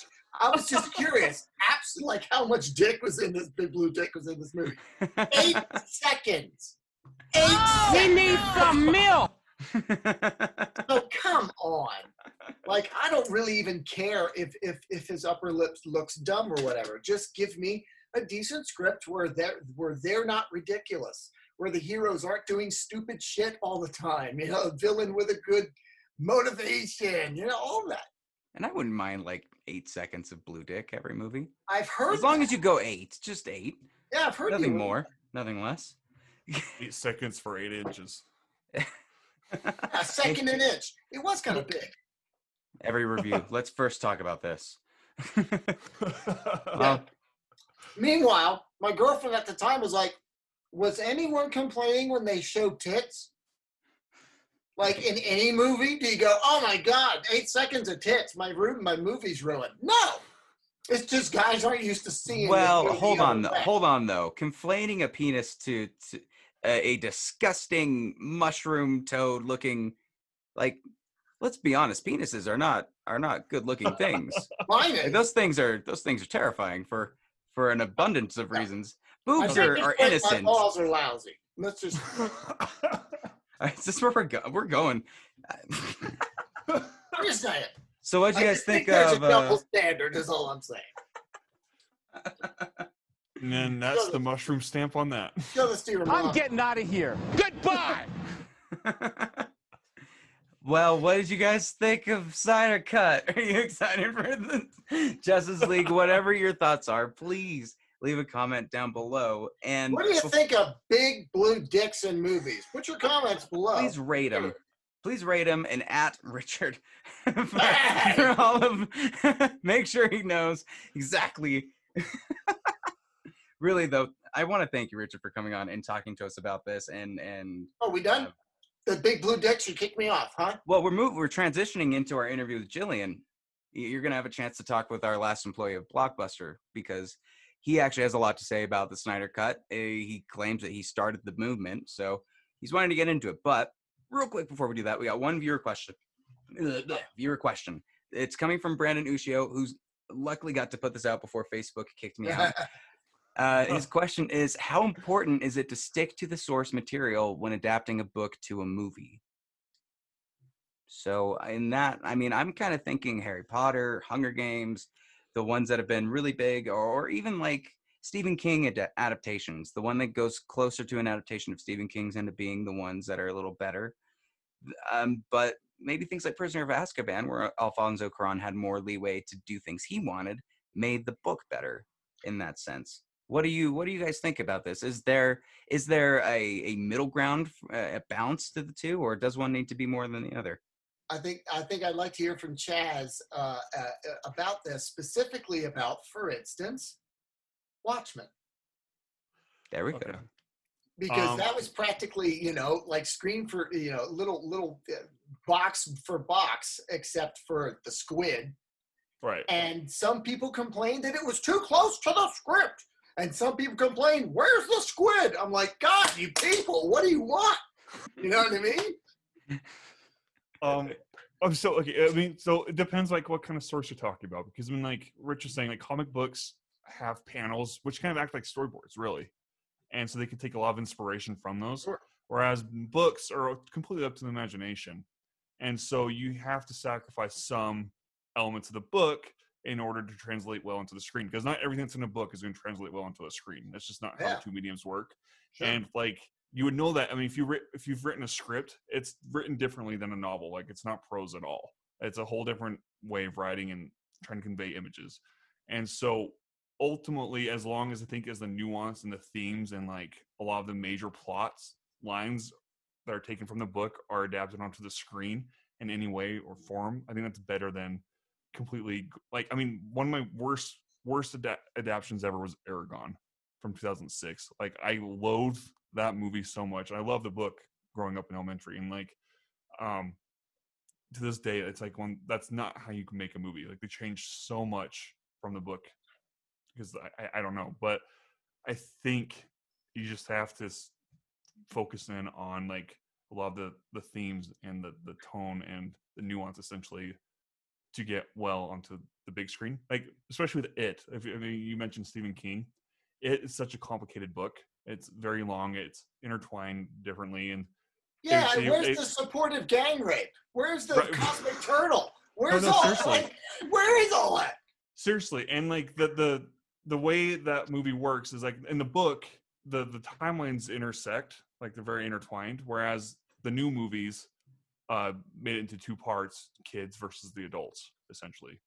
I was just curious, absolutely, like how much dick was in this big blue dick was in this movie. Eight seconds. Eight
We
seconds.
need some milk!
Oh, come on. Like, I don't really even care if, if, if his upper lip looks dumb or whatever. Just give me a decent script where they're, where they're not ridiculous, where the heroes aren't doing stupid shit all the time. You know, a villain with a good motivation, you know, all that.
And I wouldn't mind like eight seconds of blue dick every movie.
I've heard
As long
that.
as you go eight, just eight.
Yeah, I've heard
Nothing
would.
more, nothing less.
Eight seconds for eight inches.
A second an inch. It was kind of big.
Every review. Let's first talk about this.
Yeah.
Well,
Meanwhile, my girlfriend at the time was like, "Was anyone complaining when they showed tits? Like in any movie, do you go, "Oh my god, eight seconds of tits, my room, my movie's ruined"? No, it's just guys aren't used to seeing.
well, hold on, though. hold on though. Conflating a penis to, to a, a disgusting mushroom toad looking, like, let's be honest, penises are not are not good looking things.
Mine
Like,
is.
those things are those things are terrifying for for an abundance of reasons. Boobs are, are innocent.
balls are lousy. Let's just.
Is this where we're go- we're going?
I'm just saying.
so what do you guys
just
think
there's
of?
a double
Uh,
standard? Is all I'm saying.
and then that's the mushroom stamp on that.
Show this to your mom.
I'm getting out of here. Goodbye.
well, what did you guys think of Snyder Cut? Are you excited for the Justice League? Whatever your thoughts are, please leave a comment down below. And
What do you think of big blue dicks in movies? Put your comments below.
Please rate them. Please rate him and at Richard for, for all of. make sure he knows exactly. really though, I want to thank you, Richard, for coming on and talking to us about this. And and
Are we done? The big blue dicks should kick me off, huh?
well, we're move, we're transitioning into our interview with Jillian. You're gonna have a chance to talk with our last employee of Blockbuster because he actually has a lot to say about the Snyder Cut. Uh, He claims that he started the movement, so he's wanting to get into it. But real quick before we do that, we got one viewer question. Viewer question. It's coming from Brandon Ushio, who's luckily got to put this out before Facebook kicked me out. Uh, his question is How important is it to stick to the source material when adapting a book to a movie? So, in that, I mean, I'm kind of thinking Harry Potter, Hunger Games, the ones that have been really big, or, even like Stephen King ad- adaptations. The one that goes closer to an adaptation of Stephen King's end up being the ones that are a little better. Um, but maybe things like Prisoner of Azkaban, where Alfonso Cuarón had more leeway to do things he wanted, made the book better in that sense. What do you What do you guys think about this? Is there is there a, a middle ground, uh, a balance to the two, or does one need to be more than the other?
I think I think I'd like to hear from Chaz uh, uh, about this, specifically about, for instance, Watchmen,
There we go.
Because
Um,
that was practically, you know, like screen for, you know, little little uh, box for box, except for the squid.
Right.
And some people complained that it was too close to the script, and some people complained, "Where's the squid?" I'm like, God, you people, what do you want? You know what I mean?
Um, I'm so okay. I mean, so it depends like what kind of source you're talking about because I mean, like Rich was saying, like comic books have panels which kind of act like storyboards, really, and so they can take a lot of inspiration from those.
Sure.
Whereas books are completely up to the imagination, and so you have to sacrifice some elements of the book in order to translate well into the screen because not everything that's in a book is going to translate well into a screen. That's just not how the two mediums work.
Sure.
And like you would know that. I mean, if you if you've written a script, it's written differently than a novel. Like it's not prose at all. It's a whole different way of writing and trying to convey images. And so ultimately, as long as I think as the nuance and the themes and like a lot of the major plots lines that are taken from the book are adapted onto the screen in any way or form, I think that's better than completely like I mean, one of my worst worst ada- adaptions ever was Eragon from 2006. Like I loathe that movie so much. I love the book growing up in elementary and like um to this day it's like one that's not how you can make a movie. Like they changed so much from the book because I, I, don't know, but I think you just have to focus in on like a lot of the the themes and the the tone and the nuance essentially to get well onto the big screen. Like especially with it. If I mean you mentioned Stephen King, it is such a complicated book. It's very long. It's intertwined differently, and
Yeah,
so
and where's
it-
the supportive gang rape? Where's the
Right.
cosmic turtle? Where's
no,
all
seriously.
like, where is all that?
seriously and like the the the way that movie works is like in the book the the timelines intersect like they're very intertwined whereas the new movies uh made it into two parts kids versus the adults essentially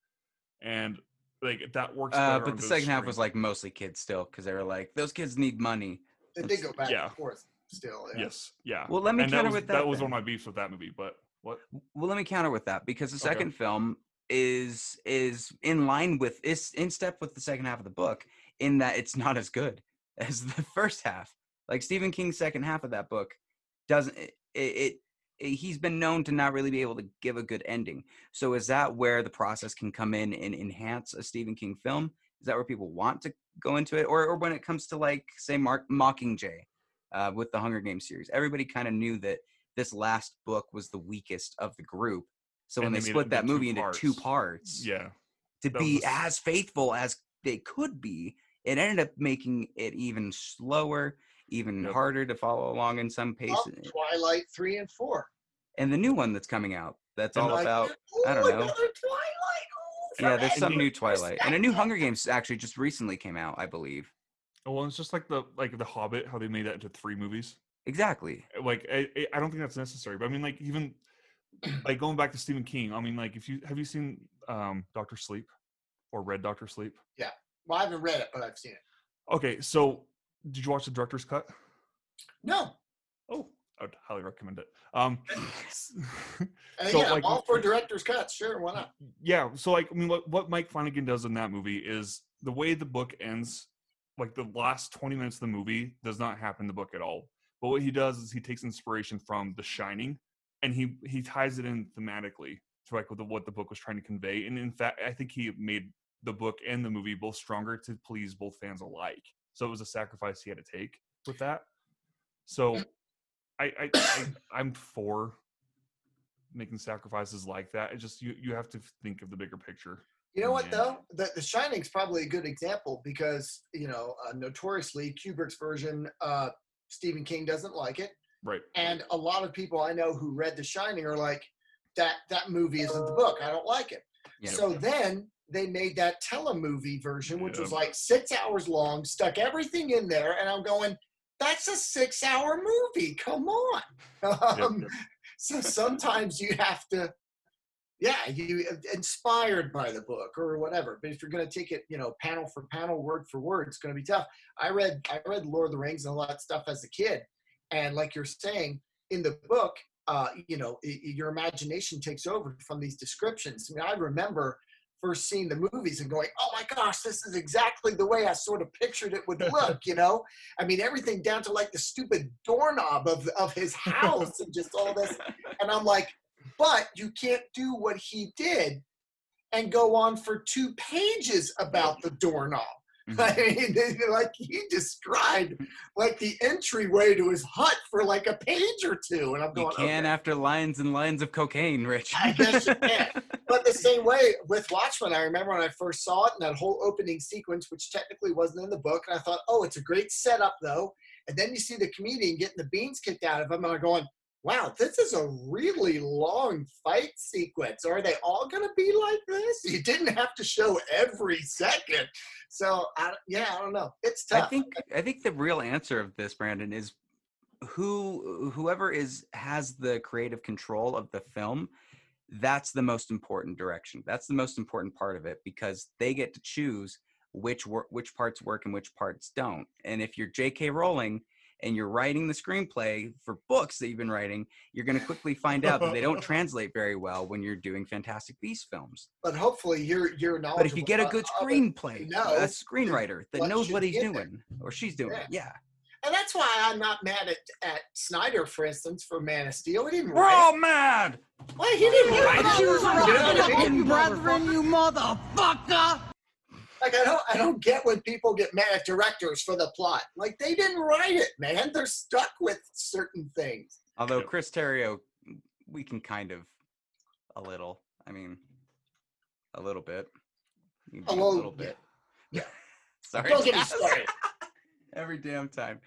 and like that works
Uh, but the
those
second half was like mostly kids still because they were like, those kids need money.
They did go back
Yeah.
and forth still. Yeah.
yes yeah
Well, let me
and
counter
that was,
with that That
was
then.
one of my beefs with that movie but what
Well, let me counter with that because the
Okay.
second film is is in line with is in step with the second half of the book in that it's not as good as the first half. Like Stephen King's second half of that book doesn't it, it, it he's been known to not really be able to give a good ending. So is that where the process can come in and enhance a Stephen King film? Is that where people want to go into it, or or when it comes to like say Mark Mockingjay uh, with the Hunger Games series, everybody kind of knew that this last book was the weakest of the group. So when they,
they made it
split that
into two
movie into two
parts.
parts,
yeah
to
that was
be
the
as faithful as they could be, it ended up making it even slower, even
Yep.
harder to follow along in some
Well,
paces.
Twilight three and four.
And the new one that's coming out, that's
And
all
like-
about
Ooh,
I don't know.
Another Twilight. Ooh,
yeah, there's some new Twilight and a new Hunger Games actually just recently came out, I believe.
oh, well it's just like the like the hobbit how they made that into three movies
Exactly.
Eh, like I, I- I don't think that's necessary but i mean like even like going back to stephen king i mean like if you have you seen um dr sleep or read dr sleep Yeah.
Well, I haven't read it, but I've seen it.
okay so did you watch the director's cut
No.
oh i would highly recommend it. Um
And
So,
again,
like,
all for director's cuts. Sure, why not?
yeah so like i mean what, what mike flanagan does in that movie is the way the book ends like the last 20 minutes of the movie does not happen in the book at all. But what he does is he takes inspiration from the shining and he he ties it in thematically to like the, what the book was trying to convey. And in fact i think he made the book and the movie both stronger to please both fans alike. So it was a sacrifice he had to take with that. So i i, I i'm for making sacrifices like that it just you you have to think of the bigger picture
You know what
Yeah.
though? The The Shining's probably a good example because you know uh, notoriously Kubrick's version, uh, Stephen King doesn't like it,
right
and a lot of people I know who read The Shining are like, that that movie isn't the book. I don't like it.
Yeah.
So then they made that telemovie version, which was like six hours long, stuck everything in there, and I'm going, that's a six hour movie. Come on. Um,
yep.
so sometimes you have to yeah you inspired by the book or whatever but if you're going to take it you know panel for panel word for word it's going to be tough i read i read lord of the rings and a lot of stuff as a kid and like you're saying in the book uh you know i i- your imagination takes over from these descriptions i mean i remember first seeing the movies and going oh my gosh this is exactly the way i sort of pictured it would look you know i mean everything down to like the stupid doorknob of of his house and just all this and I'm like, but you can't do what he did and go on for two pages about the doorknob. I mean, like he described like the entryway to his hut for like a page or two, and I'm going.
You can
okay.
after lines and lines of cocaine, Rich.
I guess you can. But the same way with Watchmen, I remember when I first saw it and that whole opening sequence, which technically wasn't in the book, and I thought, oh, it's a great setup though. And then you see the comedian getting the beans kicked out of him, and I'm going, wow, this is a really long fight sequence. Are they all going to be like this? You didn't have to show every second. So, I, yeah, I don't know. It's tough.
I think I think the real answer of this, Brandon, is who whoever is has the creative control of the film. That's the most important direction. That's the most important part of it because they get to choose which wor- which parts work and which parts don't. And if you're J.K. Rowling and you're writing the screenplay for books that you've been writing, you're going to quickly find out that they don't translate very well when you're doing Fantastic Beast films.
but hopefully you're you're knowledgeable.
But if you get a good screenplay,
know
a screenwriter that knows what he's
in there.
doing or she's doing,
Yeah.
yeah.
And that's why I'm not mad at, at Snyder, for instance, for Man of Steel. He didn't
We're
write
all mad.
it. Well, he didn't write it.
fucking brethren, you motherfucker!
Like I don't I don't get when people get mad at directors for the plot. Like they didn't write it, man. They're stuck with certain things.
Although Chris Terrio, we can kind of a little. I mean, a little bit.
A little-
little bit.
yeah.
Sorry.
Don't get me started.
Every damn time.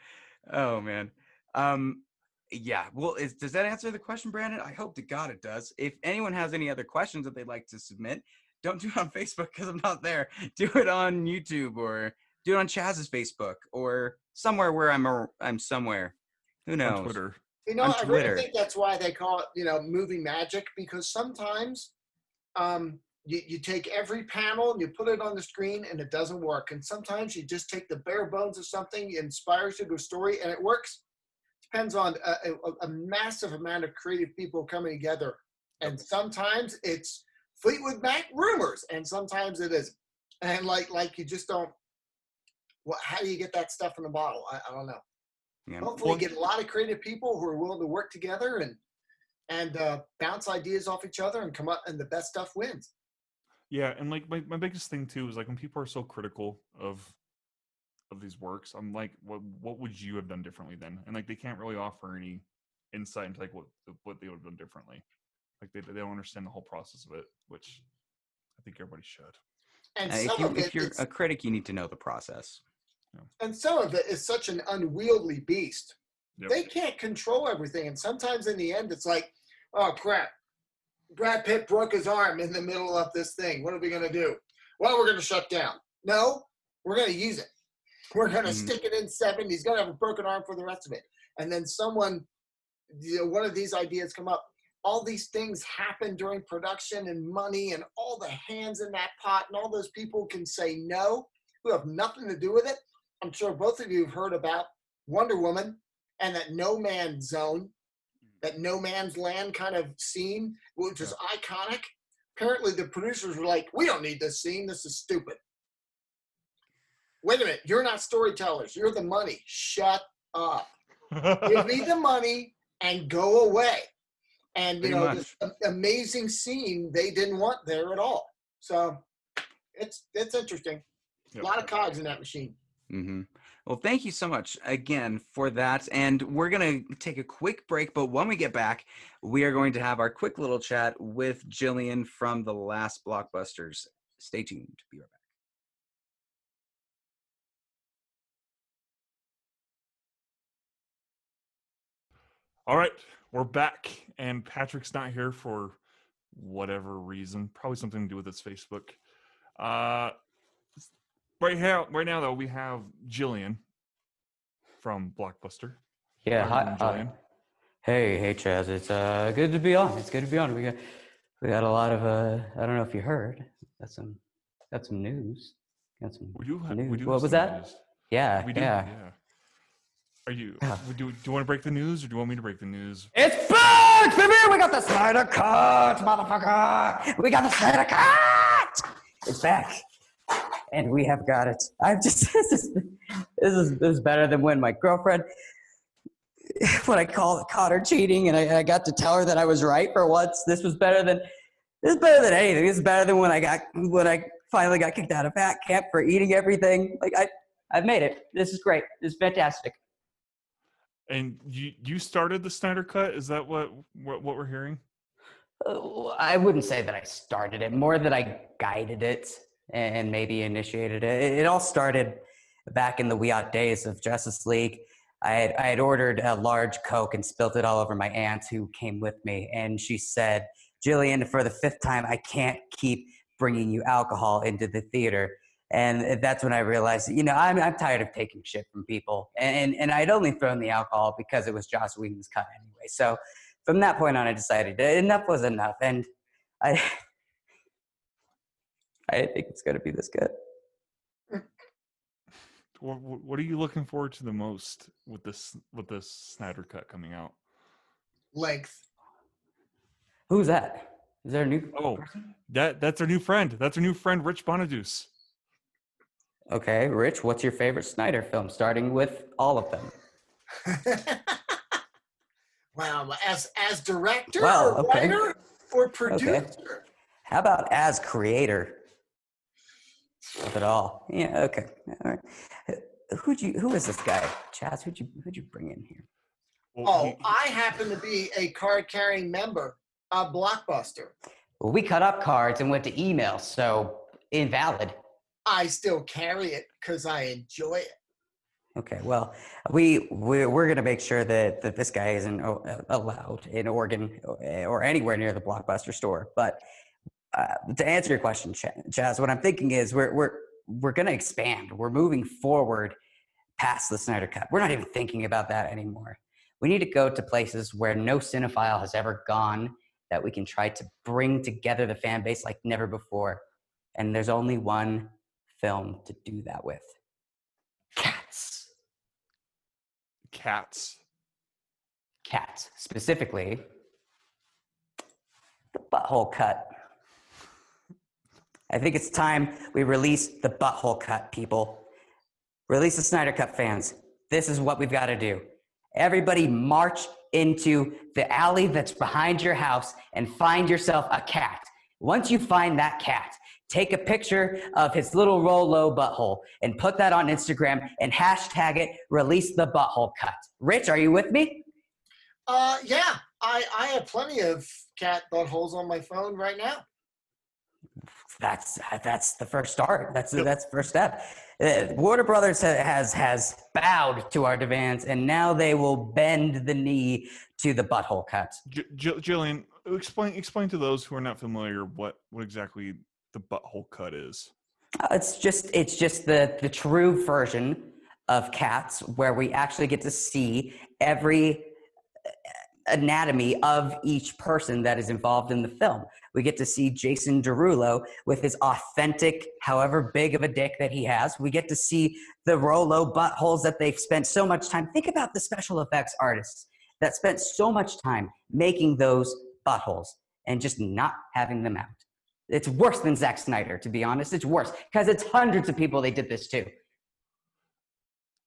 Oh man. Um, yeah. Well, is, does that answer the question, Brandon? I hope to God it does. If anyone has any other questions that they'd like to submit, don't do it on Facebook because I'm not there. Do it on YouTube or do it on Chaz's Facebook or somewhere where I'm a, I'm somewhere. Who knows?
On Twitter.
You know,
on
I really think that's why they call it, you know, movie magic because sometimes um, you, you take every panel and you put it on the screen and it doesn't work. And sometimes you just take the bare bones of something, it inspires you to a story, and it works. Depends on a, a, a massive amount of creative people coming together. And sometimes it's Fleetwood Mac rumors, and sometimes it isn't. And like, like you just don't. What? How do you get that stuff in a bottle? I, I don't know.
Yeah.
Hopefully, get a lot of creative people who are willing to work together and and uh, bounce ideas off each other and come up, and the best stuff wins.
Yeah, and like my, my biggest thing too is like when people are so critical of of these works, I'm like, what what would you have done differently then? And like they can't really offer any insight into like what what they would have done differently. Like they they don't understand the whole process of it, which I think everybody should.
And
Uh, if you, if you're a critic, you need to know the process.
and some of it is such an unwieldy beast.
Yep.
They can't control everything, and sometimes in the end, it's like, oh crap, Brad Pitt broke his arm in the middle of this thing. What are we gonna do? Well, we're gonna shut down. No, we're gonna use it. We're gonna
Mhm.
stick it in seven. He's gonna have a broken arm for the rest of it. And then someone, you know, one of these ideas come up. All these things happen during production and money and all the hands in that pot, and all those people can say no who have nothing to do with it. I'm sure both of you have heard about Wonder Woman and that no man's zone, mm. that no man's land kind of scene, which is iconic. Apparently, the producers were like, "We don't need this scene. This is stupid." Wait a minute, you're not storytellers. You're the money. Shut up. Give me the money and go away. And you
Pretty
know,
much.
this amazing scene they didn't want there at all. So it's it's interesting.
Yep.
A lot of cogs in that machine.
hmm Well, thank you so much again for that. And we're going to take a quick break. But when we get back, we are going to have our quick little chat with Jillian from the last blockbusters. Stay tuned. Be right back.
All right, we're back, and Patrick's not here for whatever reason. Probably something to do with his Facebook. Uh, right now, right now though, we have Jillian from Blockbuster.
Yeah, hi. Uh,
Jillian?
hey, hey, Chaz. It's uh good to be on. It's good to be on. We got we got a lot of uh. I don't know if you heard. Got some got some news. Got some
We do have.
news.
We do
what was that?
news.
Yeah,
We do.
yeah.
Yeah. Are you?
Yeah.
Do, do you want to break the news, or do you want me to break the news?
It's back, baby! We got the Snyder Cut, motherfucker! We got the Snyder Cut! It's back, and we have got it. I'm just this is this is this is better than when my girlfriend when I called caught her cheating, and I, I got to tell her that I was right for once. This was better than this is better than anything. This is better than when I got when I finally got kicked out of fat camp for eating everything. Like I I've made it. This is great. This is fantastic.
And you you started the Snyder Cut. Is that what what, what we're hearing?
Uh, I wouldn't say that I started it, more that I guided it and maybe initiated it. It, all started back in the odd days of Justice League. I had, I had ordered a large Coke and spilt it all over my aunt who came with me. And she said, Jillian, for the fifth time, I can't keep bringing you alcohol into the theater. And that's when I realized, you know, I'm, I'm tired of taking shit from people. And, and I'd only thrown the alcohol because it was Joss Whedon's cut anyway. So from that point on, I decided enough was enough. And I, I didn't think it's going to be this good.
What, what are you looking forward to the most with this with this Snyder Cut coming out?
Length.
Who's that? Is there a new?
Oh, that that's our new friend. That's our new friend, Rich Bonaduce.
Okay, Rich, what's your favorite Snyder film? Starting with all of them.
wow. As as director
Wow,
or
okay.
writer or producer.
How about as creator of it all? Yeah, okay. All right. Who'd you? Who is this guy? Chaz, who'd you? Who'd you bring in here?
Oh, I happen to be a card carrying member of Blockbuster.
Well, we cut up cards and went to email, so invalid.
I still carry it because I enjoy it.
Okay, well, we we're, we're going to make sure that that this guy isn't uh, allowed in Oregon or, or anywhere near the Blockbuster store. But uh, to answer your question, Chaz, what I'm thinking is we're we're we're going to expand. We're moving forward past the Snyder Cut. We're not even thinking about that anymore. We need to go to places where no cinephile has ever gone that we can try to bring together the fan base like never before. And there's only one film to do that with. Cats.
Cats.
Cats, specifically the butthole cut. I think it's time we release the butthole cut, people. Release the Snyder Cut fans. This is what we've got to do. Everybody march into the alley that's behind your house and find yourself a cat. Once you find that cat, take a picture of his little Rolo butthole and put that on Instagram and hashtag it release the butthole cut. Rich, are you with me?
Uh, yeah, I I have plenty of cat buttholes on my phone right now.
That's that's the first start. That's that's the first step. Uh, Warner Brothers has has bowed to our demands, and now they will bend the knee to the butthole cut.
J- J- Jillian, explain explain to those who are not familiar what what exactly the butthole cut is.
Uh, It's just it's just the the true version of cats where we actually get to see every uh, anatomy of each person that is involved in the film. We get to see Jason Derulo with his authentic, however big of a dick that he has. We get to see the Rolo buttholes that they've spent so much time. Think about the special effects artists that spent so much time making those buttholes and just not having them out. It's worse than Zack Snyder, to be honest. It's worse because it's hundreds of people they did this to.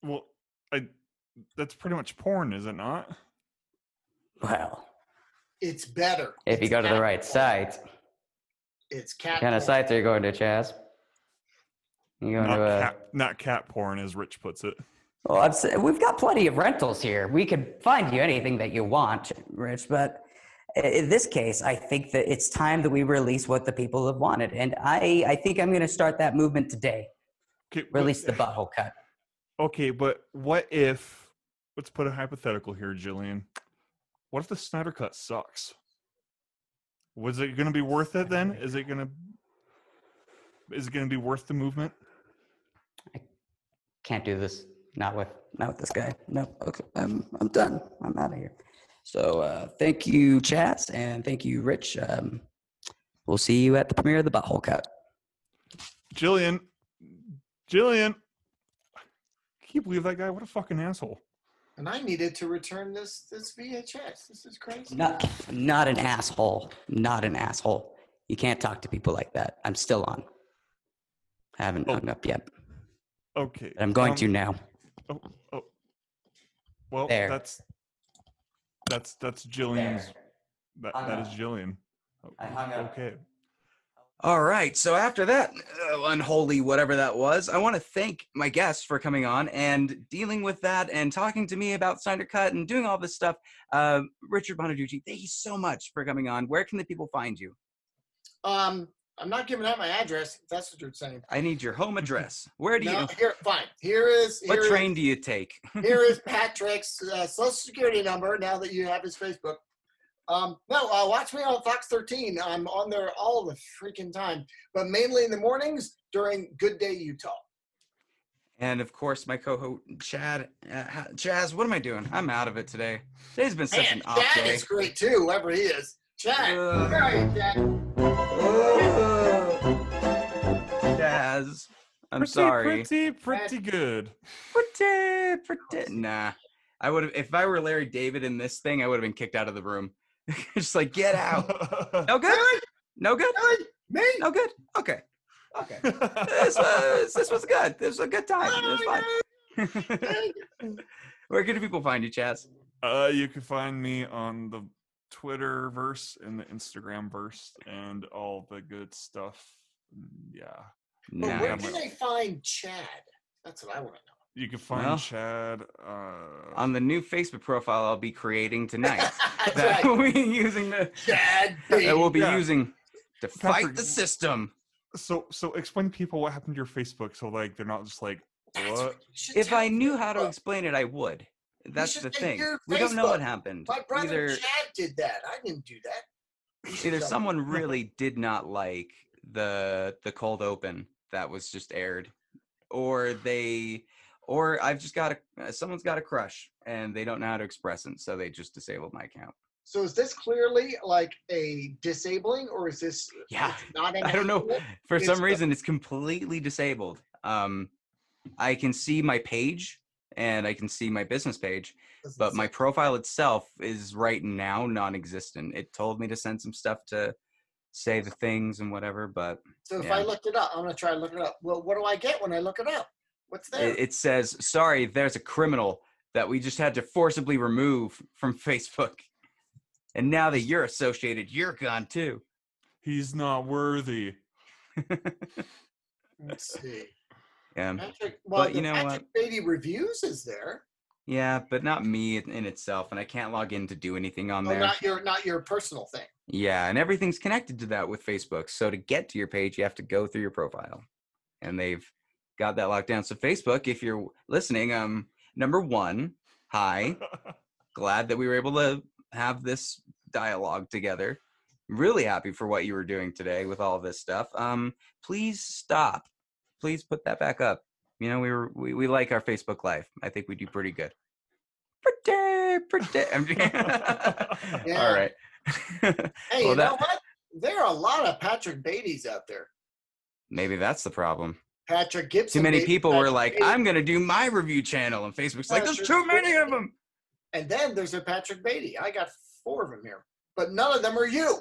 Well, I that's pretty much porn, is it not?
Well,
It's better.
if you go to the right
porn.
site,
it's cat.
what kind of sites are you going to, Chaz? You going
Not
to? Uh,
cat, not cat porn, as Rich puts it.
well, I'm, s- we've got plenty of rentals here. We could find you anything that you want, Rich. But i- in this case, I think that it's time that we release what the people have wanted, and I, I think I'm going to start that movement today.
Okay, but-
Release the butthole cut.
Okay, but what if? Let's put a hypothetical here, Jillian. What if the Snyder Cut sucks? Was it going to be worth it then? Is it going to? Is it going to be worth the movement?
I can't do this. Not with not with this guy. No. Okay. I'm I'm done. I'm out of here. So uh, thank you, Chaz, and thank you, Rich. Um, we'll see you at the premiere of the Butthole Cut.
Jillian, Jillian, can you believe that guy? What a fucking asshole!
And I needed to return this this VHS. This is crazy.
Not not an asshole. Not an asshole. You can't talk to people like that. I'm still on. I haven't hung up yet.
Okay,
But I'm going
um,
to now.
Oh, oh. Well,
There.
that's that's that's Jillian's. That that is. Jillian.
I hung up.
Okay.
All right. So after that uh, unholy whatever that was, I want to thank my guests for coming on and dealing with that and talking to me about Snyder Cut and doing all this stuff. Uh, Richard Bonaduce, thank you so much for coming on. Where can the people find you?
Um, I'm not giving out my address. If that's what you're saying.
I need your home address. Where do you?
No, here, fine. Here is
what
here is-
train do you take?
here is Patrick's uh, social security number. Now that you have his Facebook. Um, no, uh, watch me on Fox 13. I'm on there all the freaking time, but mainly in the mornings during Good Day Utah.
And of course, my co-host Chad. Uh, Chaz, what am I doing? I'm out of it today. Today's been such
Man,
an off
Chad
day.
is great too, whoever he is. Chad,
Ugh.
where are you, Chad?
Chaz, I'm
pretty,
sorry.
Pretty, pretty good.
Pretty, pretty. Nah, I would have. If I were Larry David in this thing, I would have been kicked out of the room. Just like get out. No good.
Really?
No good.
Really? Me?
No good. Okay. Okay. This was this was good. This was a good time. It was fun. Where can people find you, Chaz?
Uh, you can find me on the Twitter verse and the Instagram verse and all the good stuff. Mm, Yeah,
But
Nah,
where can I find Chad? That's what I want to know.
you can find
Well,
Chad. Uh,
on the new Facebook profile I'll be creating tonight.
That's
that
right.
we'll be using the
Chad,
that we'll be
Yeah.
using to fight the system.
so, so explain to people what happened to your Facebook, so like they're not just like, What?
You
If I knew how to explain it, I would. That's the thing. We don't know what happened.
My brother
Either
Chaz did that. I didn't do that.
Either someone really did not like the the cold open that was just aired, or they, or I've just got a someone's got a crush and they don't know how to express it, so they just disabled my account.
So is this clearly like a disabling, or is this
Yeah,
not an
I don't know. For
It's
some
a-
reason, it's completely disabled. Um, I can see my page and I can see my business page, but my profile itself is right now non-existent. It told me to send some stuff to say the things and whatever, but
So if
yeah.
I looked it up, I'm gonna try to look it up. Well, what do I get when I look it up? What's there?
it, it says, "Sorry, there's a criminal that we just had to forcibly remove from Facebook, and now that you're associated, you're gone too."
He's not worthy.
Let's see.
Yeah,
Patrick, well,
But you know
Patrick Beatty reviews is there.
yeah, but not me in itself, and I can't log in to do anything on
Oh,
there.
not your not your personal thing.
Yeah, and everything's connected to that with Facebook. So to get to your page, you have to go through your profile. And they've got that locked down. So Facebook, if you're listening, um number 1, hi. Glad that we were able to have this dialogue together. Really happy for what you were doing today with all this stuff. Um please stop. Please put that back up. You know, we were we, we like our Facebook live. I think we do pretty good. Pretty, pretty. I'm
Yeah.
All right.
Hey,
Well,
you know
that-
what? There are a lot of Patrick Beatties out there.
Maybe that's the problem.
Patrick Gibson.
Too many people were like,
Beatty.
I'm going to do my review channel. And Facebook's like, there's too many of them.
And then there's a Patrick Beatty. I got four of them here, but none of them are you.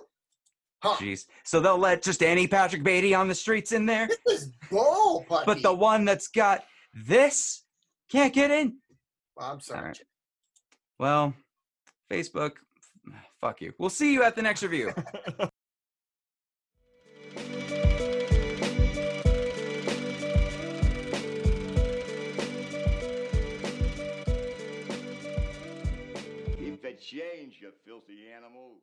Huh?
Jeez. So they'll let just any Patrick Beatty on the streets in there.
This is bull puppy.
But the one that's got this can't get in.
Well, I'm sorry.
All right. Well, Facebook, fuck you. We'll see you at the next review.
Keep the change, you filthy animal.